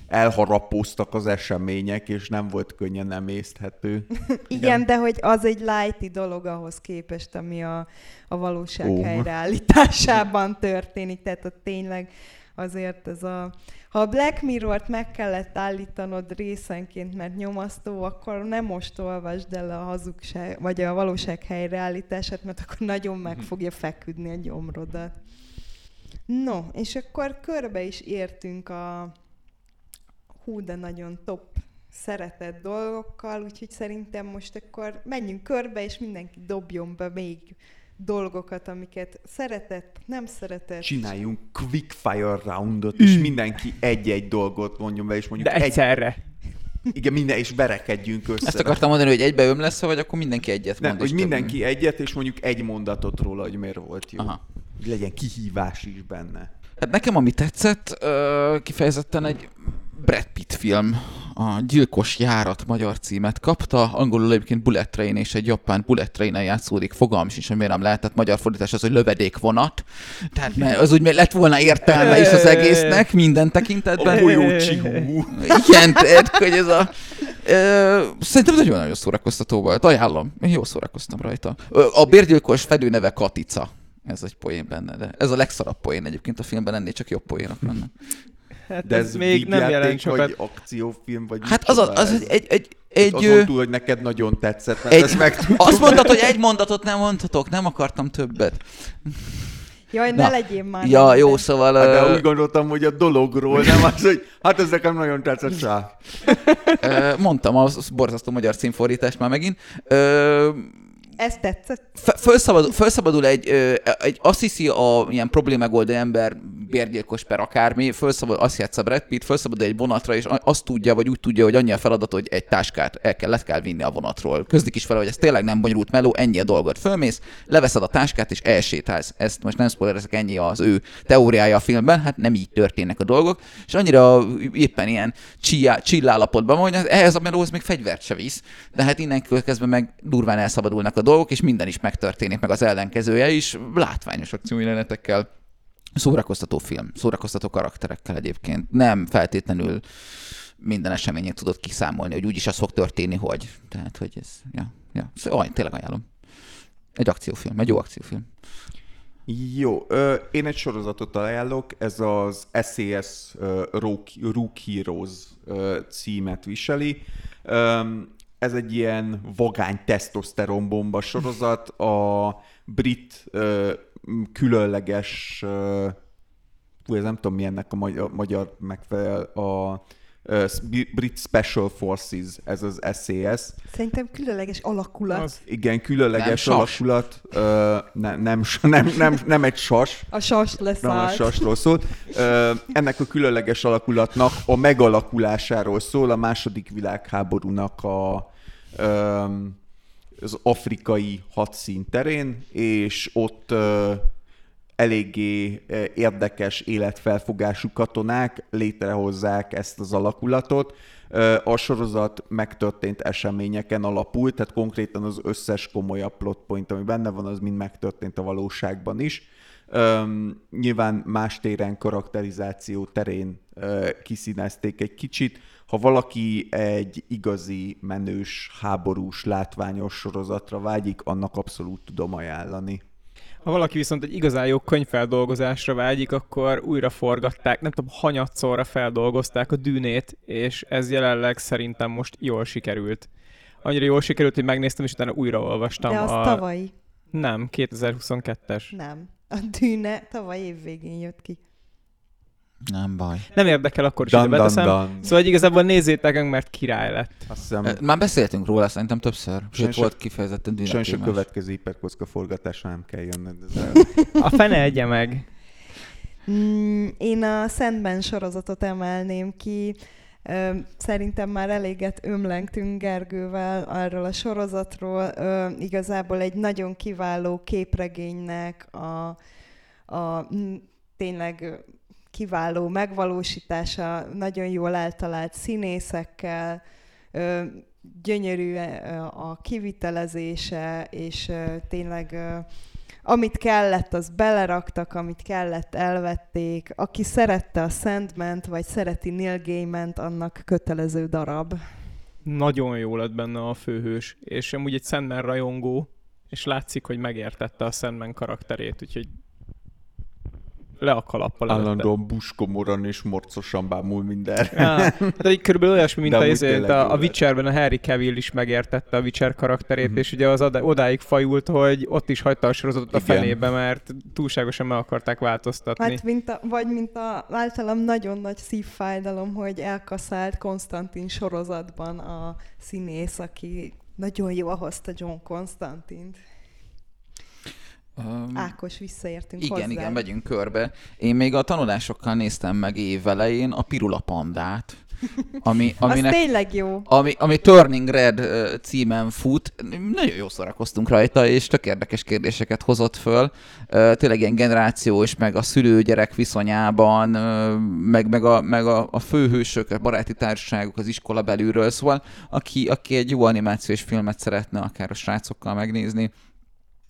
elharapóztak az események, és nem volt könnyen emészthető. Igen, Igen, de hogy az egy lighty dolog ahhoz képest, ami a, a valóság oh. helyreállításában történik, tehát a tényleg azért ez a... Ha a Black Mirror-t meg kellett állítanod részenként, mert nyomasztó, akkor nem most olvasd el a hazugság, vagy a valóság helyreállítását, mert akkor nagyon meg mhm. fogja feküdni a gyomrodat. No, és akkor körbe is értünk a hú, de nagyon top szeretett dolgokkal, úgyhogy szerintem most akkor menjünk körbe, és mindenki dobjon be még dolgokat, amiket szeretett, nem szeretett. Csináljunk quickfire roundot, és mindenki egy-egy dolgot mondjon be, és mondjuk De egyszerre. Egy... Igen, minden, és berekedjünk össze. Ezt akartam mondani, hogy egybe öm lesz, vagy akkor mindenki egyet mond. Nem, hogy mindenki több. egyet, és mondjuk egy mondatot róla, hogy miért volt jó. Aha. Hogy legyen kihívás is benne. Hát nekem ami tetszett, kifejezetten egy Brad Pitt film, a Gyilkos járat magyar címet kapta, angolul egyébként Bullet Train és egy japán Bullet train játszódik, fogalm is, hogy miért nem lehetett magyar fordítás az, hogy lövedékvonat. Tehát az úgy lett volna értelme is az egésznek minden tekintetben. Jó Igen, tehát, hogy ez a... Ö, szerintem nagyon-nagyon szórakoztató volt, ajánlom. Én jól szórakoztam rajta. A bérgyilkos fedő neve Katica. Ez egy poén benne, de ez a legszarabb poén egyébként a filmben, ennél csak jobb poénok vannak. Hát De ez, ez még nem jelent sokat. vagy akciófilm, vagy Hát az, a, az egy, egy, egy, egy Azon túl, hogy neked nagyon tetszett, mert egy, ezt meg Azt mondtad, hogy egy mondatot nem mondhatok, nem akartam többet. Jaj, ne Na. legyél már. Ja, nem, jó, szóval... Hát, de úgy gondoltam, hogy a dologról, nem az, hogy hát ez nekem nagyon tetszett rá. Mondtam a borzasztó magyar címfordítást már megint. Ez tetszett? Felszabadul, felszabadul egy, egy, azt a ilyen problémegoldó ember, bérgyilkos per akármi, felszabadul, azt játsza Brad Pitt, felszabadul egy vonatra, és azt tudja, vagy úgy tudja, hogy annyi a feladat, hogy egy táskát el kell, le kell vinni a vonatról. Közlik is fel, hogy ez tényleg nem bonyolult meló, ennyi a dolgot. Fölmész, leveszed a táskát, és elsétálsz. Ezt most nem spoilerezek, ennyi az ő teóriája a filmben, hát nem így történnek a dolgok, és annyira éppen ilyen csillállapotban van, hogy ehhez a melóhoz még fegyvert se visz, de hát innen következve meg durván elszabadulnak a dolgok, és minden is megtörténik, meg az ellenkezője is, látványos akciójelenetekkel. Szórakoztató film, szórakoztató karakterekkel egyébként. Nem feltétlenül minden eseményét tudod kiszámolni, hogy úgyis az fog történni, hogy. Tehát, hogy ez, ja, ja. Szóval, tényleg ajánlom. Egy akciófilm, egy jó akciófilm. Jó, én egy sorozatot ajánlok, ez az SES uh, Rook Heroes címet viseli. Ez egy ilyen vagány tesztoszteronbomba sorozat, a brit ö, különleges ö, ez nem tudom mi ennek a magyar, magyar megfelel, a uh, Brit Special Forces, ez az SAS. Szerintem különleges alakulat. Az. Igen, különleges nem alakulat. Uh, ne, nem, nem, nem, nem egy sas. A sas lesz Nem a sasról szól. Uh, ennek a különleges alakulatnak a megalakulásáról szól a második világháborúnak a az afrikai hadszín terén, és ott eléggé érdekes életfelfogású katonák létrehozzák ezt az alakulatot. A sorozat megtörtént eseményeken alapul, tehát konkrétan az összes komolyabb plotpoint, ami benne van, az mind megtörtént a valóságban is. Um, nyilván más téren karakterizáció terén uh, kiszínezték egy kicsit. Ha valaki egy igazi, menős, háborús, látványos sorozatra vágyik, annak abszolút tudom ajánlani. Ha valaki viszont egy igazán jó könyvfeldolgozásra vágyik, akkor újra forgatták, nem tudom, hanyatszorra feldolgozták a dűnét, és ez jelenleg szerintem most jól sikerült. Annyira jól sikerült, hogy megnéztem, és utána újraolvastam. De az a... tavalyi. Nem, 2022-es. Nem. A dűne tavaly év végén jött ki. Nem baj. Nem érdekel, akkor is dan, ide beteszem. Dan, dan. Szóval igazából nézzétek meg, mert király lett. Azt hiszem... Már beszéltünk róla szerintem többször. Sőt, volt kifejezetten dinamikus. Sajnos a következő hiperkocka forgatásra nem kell jönned. a fene egye meg. Mm, én a Szentben sorozatot emelném ki. Szerintem már eléget ömlengtünk Gergővel arról a sorozatról. Igazából egy nagyon kiváló képregénynek a, a tényleg kiváló megvalósítása, nagyon jól eltalált színészekkel, gyönyörű a kivitelezése, és tényleg amit kellett, az beleraktak, amit kellett, elvették. Aki szerette a sandman vagy szereti Neil gaiman annak kötelező darab. Nagyon jó lett benne a főhős, és amúgy egy Sandman rajongó, és látszik, hogy megértette a Sandman karakterét, úgyhogy le a kalappal Állandóan buskomoran és morcosan bámul minden. Ja, hát egy körülbelül olyasmi, mint a, azért, a, a Witcherben a Harry Cavill is megértette a Witcher karakterét, mm-hmm. és ugye az odáig fajult, hogy ott is hagyta a sorozatot a fenébe, mert túlságosan meg akarták változtatni. Hát mint a, vagy mint a általam nagyon nagy szívfájdalom, hogy elkaszált Konstantin sorozatban a színész, aki nagyon jó hozta John Konstantint. Um, Ákos, visszaértünk Igen, hozzá. igen, megyünk körbe. Én még a tanulásokkal néztem meg évelején a Pirula Pandát. Ami, aminek, Az tényleg jó. Ami, ami Turning Red címen fut. Nagyon jó szórakoztunk rajta, és tök érdekes kérdéseket hozott föl. Tényleg ilyen generáció, és meg a szülő-gyerek viszonyában, meg, meg, a, meg a, a főhősök, a baráti társaságok az iskola belülről. Szóval aki, aki egy jó animációs filmet szeretne akár a srácokkal megnézni,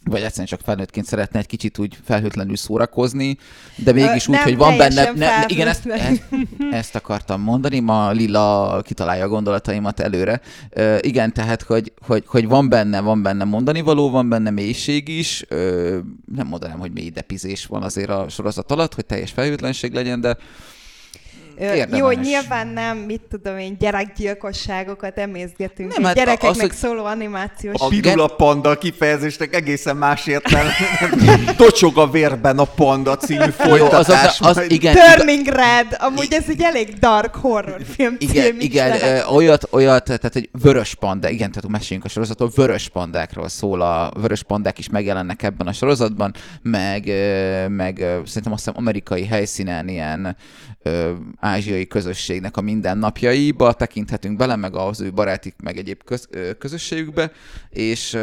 vagy egyszerűen csak felnőttként szeretne egy kicsit úgy felhőtlenül szórakozni, de mégis Ö, úgy, hogy van benne... Ne, igen, ezt, ezt, ezt akartam mondani, ma Lila kitalálja a gondolataimat előre. Ö, igen, tehát, hogy, hogy, hogy van benne, van benne mondani való, van benne mélység is, Ö, nem mondanám, hogy mély depizés van azért a sorozat alatt, hogy teljes felhőtlenség legyen, de Érdemes. Jó, nyilván nem, mit tudom én, gyerekgyilkosságokat emészgetünk. Nem, hát gyerekeknek az, hogy szóló animációs. A pirula panda kifejezésnek egészen más értelme. Tocsog a vérben a panda című folytatás. Jó, az, az, igen, Turning Red, amúgy ez egy elég dark horror film Igen, igen ö, olyat, olyat, tehát egy vörös panda, igen, tehát meséljünk a sorozatról, vörös pandákról szól, a vörös pandák is megjelennek ebben a sorozatban, meg, meg szerintem azt hiszem amerikai helyszínen ilyen ázsiai közösségnek a mindennapjaiba tekinthetünk bele, meg az ő barátik, meg egyéb köz, közösségükbe, és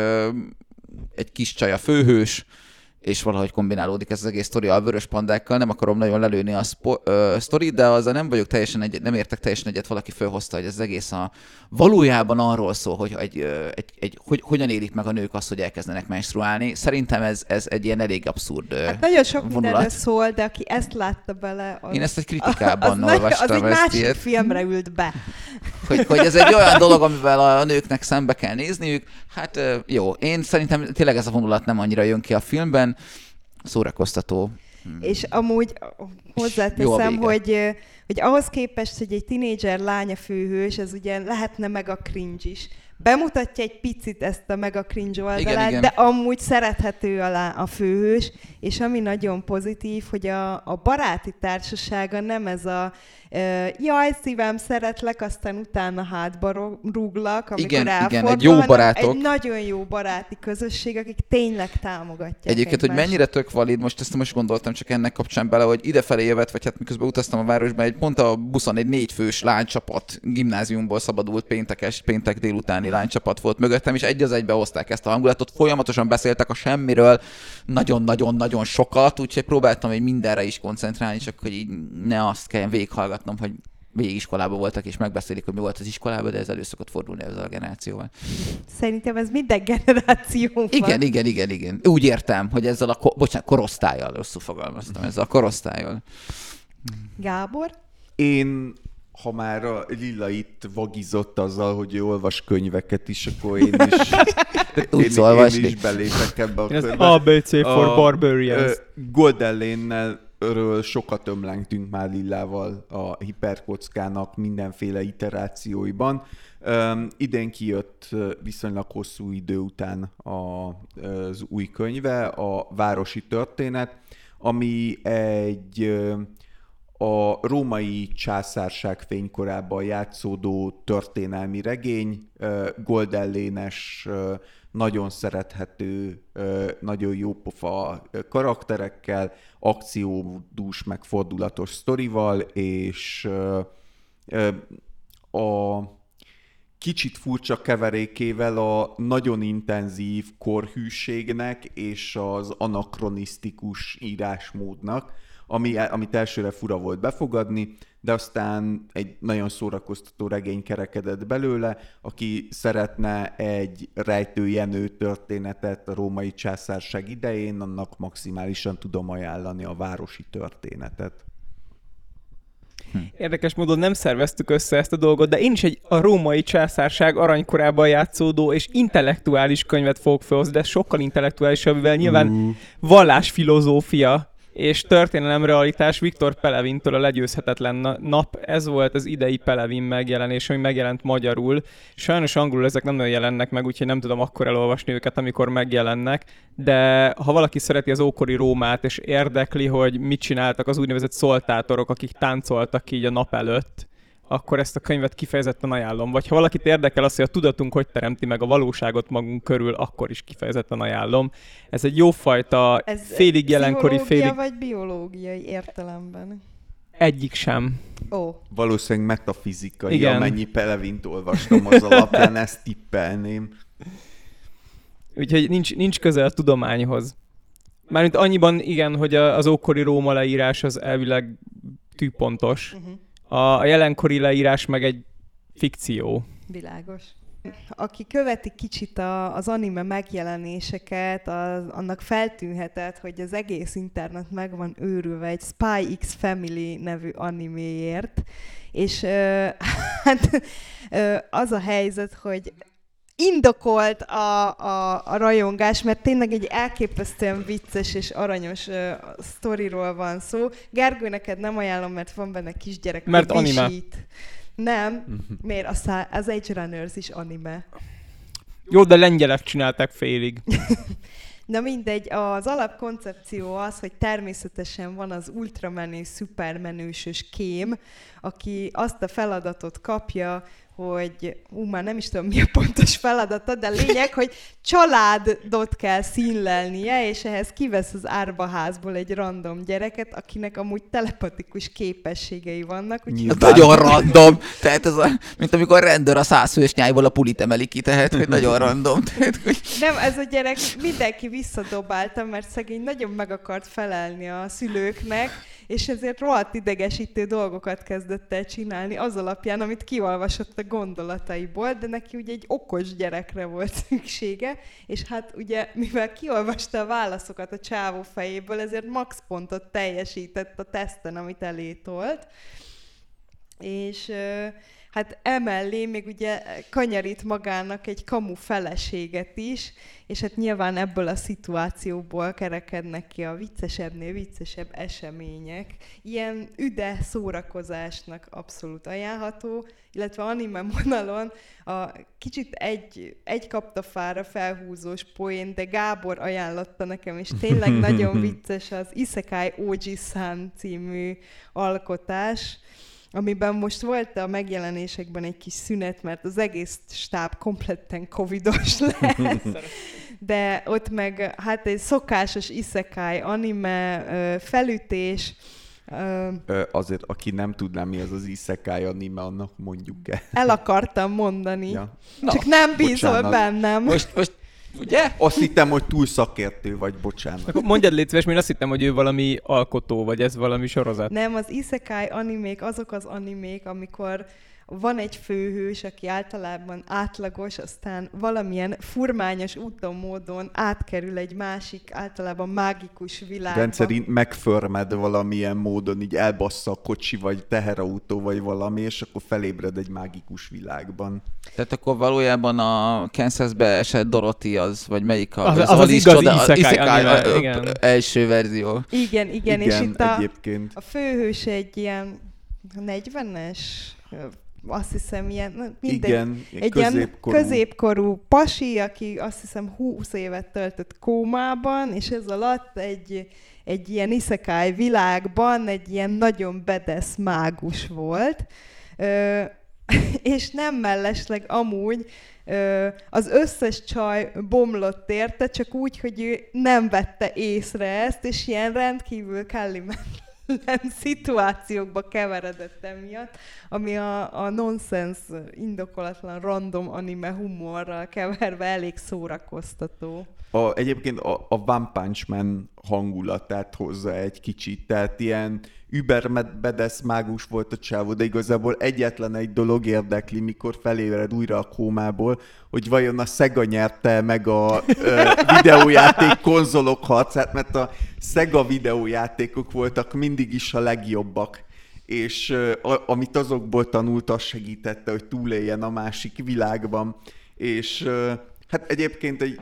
egy kis csaj a főhős, és valahogy kombinálódik ez az egész sztori a vörös pandákkal. Nem akarom nagyon lelőni a szpo- ö, sztori, de azzal nem vagyok teljesen egy, nem értek teljesen egyet, valaki felhozta, hogy ez az egész a, valójában arról szól, hogy, egy, egy, egy, hogy hogyan élik meg a nők azt, hogy elkezdenek menstruálni. Szerintem ez, ez egy ilyen elég abszurd hát nagyon sok vonulat. mindenről szól, de aki ezt látta bele... Az, Én ezt egy kritikában az olvastam. Az egy másik ilyet. filmre ült be. Hogy, hogy ez egy olyan dolog, amivel a nőknek szembe kell nézniük. Hát jó, én szerintem tényleg ez a vonulat nem annyira jön ki a filmben. Szórakoztató. És amúgy hozzáteszem, hogy hogy ahhoz képest, hogy egy tinédzser lánya főhős, ez ugye lehetne meg a cringe is, bemutatja egy picit ezt a mega cringe oldalát, Igen, igen. de amúgy szerethető alá a főhős, és ami nagyon pozitív, hogy a, a baráti társasága nem ez a jaj, szívem, szeretlek, aztán utána hátba rúglak, amikor Igen, igen, egy jó barátok. Egy nagyon jó baráti közösség, akik tényleg támogatják Egyébként, hogy egymást. mennyire tök valid, most ezt most gondoltam csak ennek kapcsán bele, hogy idefelé jövet, vagy hát miközben utaztam a városba, egy pont a buszon egy négyfős lánycsapat gimnáziumból szabadult péntekes, péntek délutáni lánycsapat volt mögöttem, és egy az egybe hozták ezt a hangulatot, folyamatosan beszéltek a semmiről, nagyon-nagyon-nagyon sokat, úgyhogy próbáltam hogy mindenre is koncentrálni, csak hogy így ne azt kelljen végighallgatnom, hogy végigiskolában voltak, és megbeszélik, hogy mi volt az iskolában, de ez elő szokott fordulni ezzel a generációval. Szerintem ez minden generációban. Igen, igen, igen, igen. Úgy értem, hogy ezzel a, ko- bocsánat, korosztályjal rosszul fogalmaztam, ezzel a korosztályjal. Gábor? Én, ha már a Lilla itt vagizott azzal, hogy ő olvas könyveket is, akkor én is, én, olvasni. én is belépek ebbe a Én körbe. ABC for A, Barbarians. Golden Lane-nel ről sokat ömlengtünk már Lillával a hiperkockának mindenféle iterációiban. Um, idén kijött viszonylag hosszú idő után a, az új könyve, a Városi Történet, ami egy a római császárság fénykorában játszódó történelmi regény, goldellénes, nagyon szerethető, nagyon jópofa karakterekkel, akciódús, meg fordulatos sztorival, és a kicsit furcsa keverékével a nagyon intenzív korhűségnek és az anakronisztikus írásmódnak, ami, amit elsőre fura volt befogadni, de aztán egy nagyon szórakoztató regény kerekedett belőle, aki szeretne egy rejtőjenő történetet a római császárság idején, annak maximálisan tudom ajánlani a városi történetet. Érdekes módon nem szerveztük össze ezt a dolgot, de én is egy a római császárság aranykorában játszódó és intellektuális könyvet fogok felhozni, de sokkal intellektuálisabb, mivel nyilván vallásfilozófia és történelemrealitás Viktor Pelevintől a legyőzhetetlen na- nap. Ez volt az idei Pelevin megjelenés, ami megjelent magyarul. Sajnos angolul ezek nem nagyon jelennek meg, úgyhogy nem tudom akkor elolvasni őket, amikor megjelennek, de ha valaki szereti az ókori Rómát, és érdekli, hogy mit csináltak az úgynevezett szoltátorok, akik táncoltak így a nap előtt, akkor ezt a könyvet kifejezetten ajánlom. Vagy ha valakit érdekel az, hogy a tudatunk hogy teremti meg a valóságot magunk körül, akkor is kifejezetten ajánlom. Ez egy jófajta Ez félig jelenkori, félig vagy biológiai értelemben? egyik sem. Ó, Valószínűleg metafizikai, Igen. Amennyi Pelevint olvastam az alapján, ezt tippelném. Úgyhogy nincs, nincs köze a tudományhoz. Mármint annyiban igen, hogy az ókori Róma leírás az elvileg tűpontos. uh-huh. A, jelenkori leírás meg egy fikció. világos. Aki követi kicsit a, az anime megjelenéseket, az, annak feltűnhetett, hogy az egész internet meg van őrülve egy Spy X Family nevű animéért, és ö, hát ö, az a helyzet, hogy indokolt a, a, a rajongás, mert tényleg egy elképesztően vicces és aranyos uh, sztoriról van szó. Gergő, neked nem ajánlom, mert van benne kisgyerek, Mert anime. visít. Nem, miért? A szá- az Age Runners is anime. Jó, de lengyelek csinálták félig. Na mindegy, az alapkoncepció az, hogy természetesen van az ultramenő, szupermenősös kém, aki azt a feladatot kapja, hogy, ú, már nem is tudom, mi a pontos feladata, de lényeg, hogy családot kell színlelnie, és ehhez kivesz az árbaházból egy random gyereket, akinek amúgy telepatikus képességei vannak, úgyhogy Ez nagyon random. Tehát ez a, mint amikor a rendőr a százfős nyájból a pulit emeli ki, tehát hogy nagyon random. Tehát, hogy Nem, ez a gyerek mindenki visszadobálta, mert szegény nagyon meg akart felelni a szülőknek, és ezért rohadt idegesítő dolgokat kezdett el csinálni az alapján, amit kiolvasott a gondolataiból, de neki ugye egy okos gyerekre volt szüksége, és hát ugye, mivel kiolvasta a válaszokat a csávó fejéből, ezért max pontot teljesített a teszten, amit elé tolt. És hát emellé még ugye kanyarít magának egy kamu feleséget is, és hát nyilván ebből a szituációból kerekednek ki a viccesebbnél viccesebb események. Ilyen üde szórakozásnak abszolút ajánlható, illetve anime vonalon a kicsit egy, egy kaptafára felhúzós poén, de Gábor ajánlotta nekem, és tényleg nagyon vicces az Isekai Oji-san című alkotás, amiben most volt a megjelenésekben egy kis szünet, mert az egész stáb kompletten covidos lett. De ott meg hát egy szokásos isekai anime felütés, Ö, azért, aki nem tudná, mi az az isekai anime, annak mondjuk el. El akartam mondani. Ja. Csak Na, nem bízol bocsánat. bennem. Most, most Ugye? Azt hittem, hogy túl szakértő vagy, bocsánat. Akkor mondjad légy szíves, mert azt hittem, hogy ő valami alkotó, vagy ez valami sorozat. Nem, az isekai animék azok az animék, amikor van egy főhős, aki általában átlagos, aztán valamilyen furmányos úton, módon átkerül egy másik, általában mágikus világba. Rendszerint megförmed valamilyen módon, így elbassza a kocsi, vagy teherautó, vagy valami, és akkor felébred egy mágikus világban. Tehát akkor valójában a Kansasbe esett Dorothy az, vagy melyik a, az, az, az, az igazi csoda, isekai, isekai anime, igen. első verzió. Igen, igen, igen és itt a, egyébként. a főhős egy ilyen 40-es azt hiszem ilyen, mindegy, Igen, egy középkorú. ilyen középkorú pasi, aki azt hiszem 20 évet töltött kómában, és ez alatt egy, egy ilyen iszekály világban egy ilyen nagyon bedesz mágus volt. Ö, és nem mellesleg amúgy ö, az összes csaj bomlott érte, csak úgy, hogy ő nem vette észre ezt, és ilyen rendkívül kellemetlen szituációkba keveredett emiatt, ami a, a nonsens, indokolatlan, random anime humorral keverve elég szórakoztató. A, egyébként a, a One Punch Man hangulatát hozza egy kicsit, tehát ilyen überbedesz mágus volt a csávó, de igazából egyetlen egy dolog érdekli, mikor felébred újra a kómából, hogy vajon a Sega nyerte meg a ö, videójáték konzolok harcát, mert a Sega videójátékok voltak mindig is a legjobbak és a, amit azokból tanult, az segítette, hogy túléljen a másik világban. És hát egyébként egy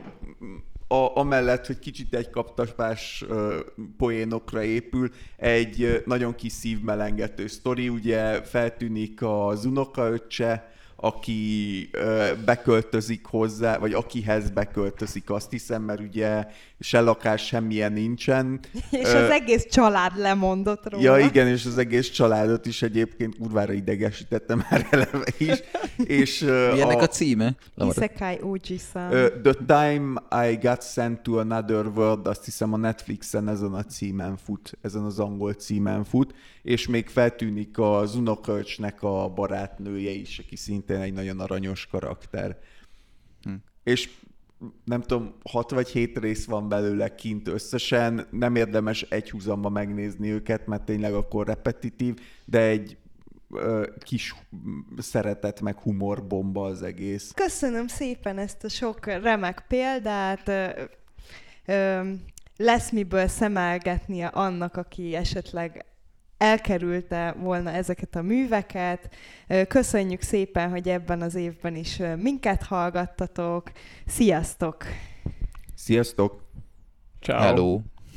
a, amellett, hogy kicsit egy kaptaspás uh, poénokra épül, egy uh, nagyon kis szívmelengető sztori, ugye feltűnik az unokaöccse, aki ö, beköltözik hozzá, vagy akihez beköltözik, azt hiszem, mert ugye se lakás semmilyen nincsen. És ö, az egész család lemondott róla. Ja, igen, és az egész családot is egyébként kurvára idegesítette már eleve is. és, Mi ennek a, a címe? Isekai Oji-san. The Time I Got Sent to Another World, azt hiszem a Netflixen ezen a címen fut, ezen az angol címen fut, és még feltűnik az unokaöcsnek a barátnője is, aki szintén egy nagyon aranyos karakter. Hm. És nem tudom, hat vagy hét rész van belőle kint összesen, nem érdemes egy húzamba megnézni őket, mert tényleg akkor repetitív, de egy ö, kis szeretet meg humorbomba az egész. Köszönöm szépen ezt a sok remek példát. Ö, ö, lesz miből szemelgetnie annak, aki esetleg elkerülte volna ezeket a műveket. Köszönjük szépen, hogy ebben az évben is minket hallgattatok. Sziasztok! Sziasztok! Ciao. Hello!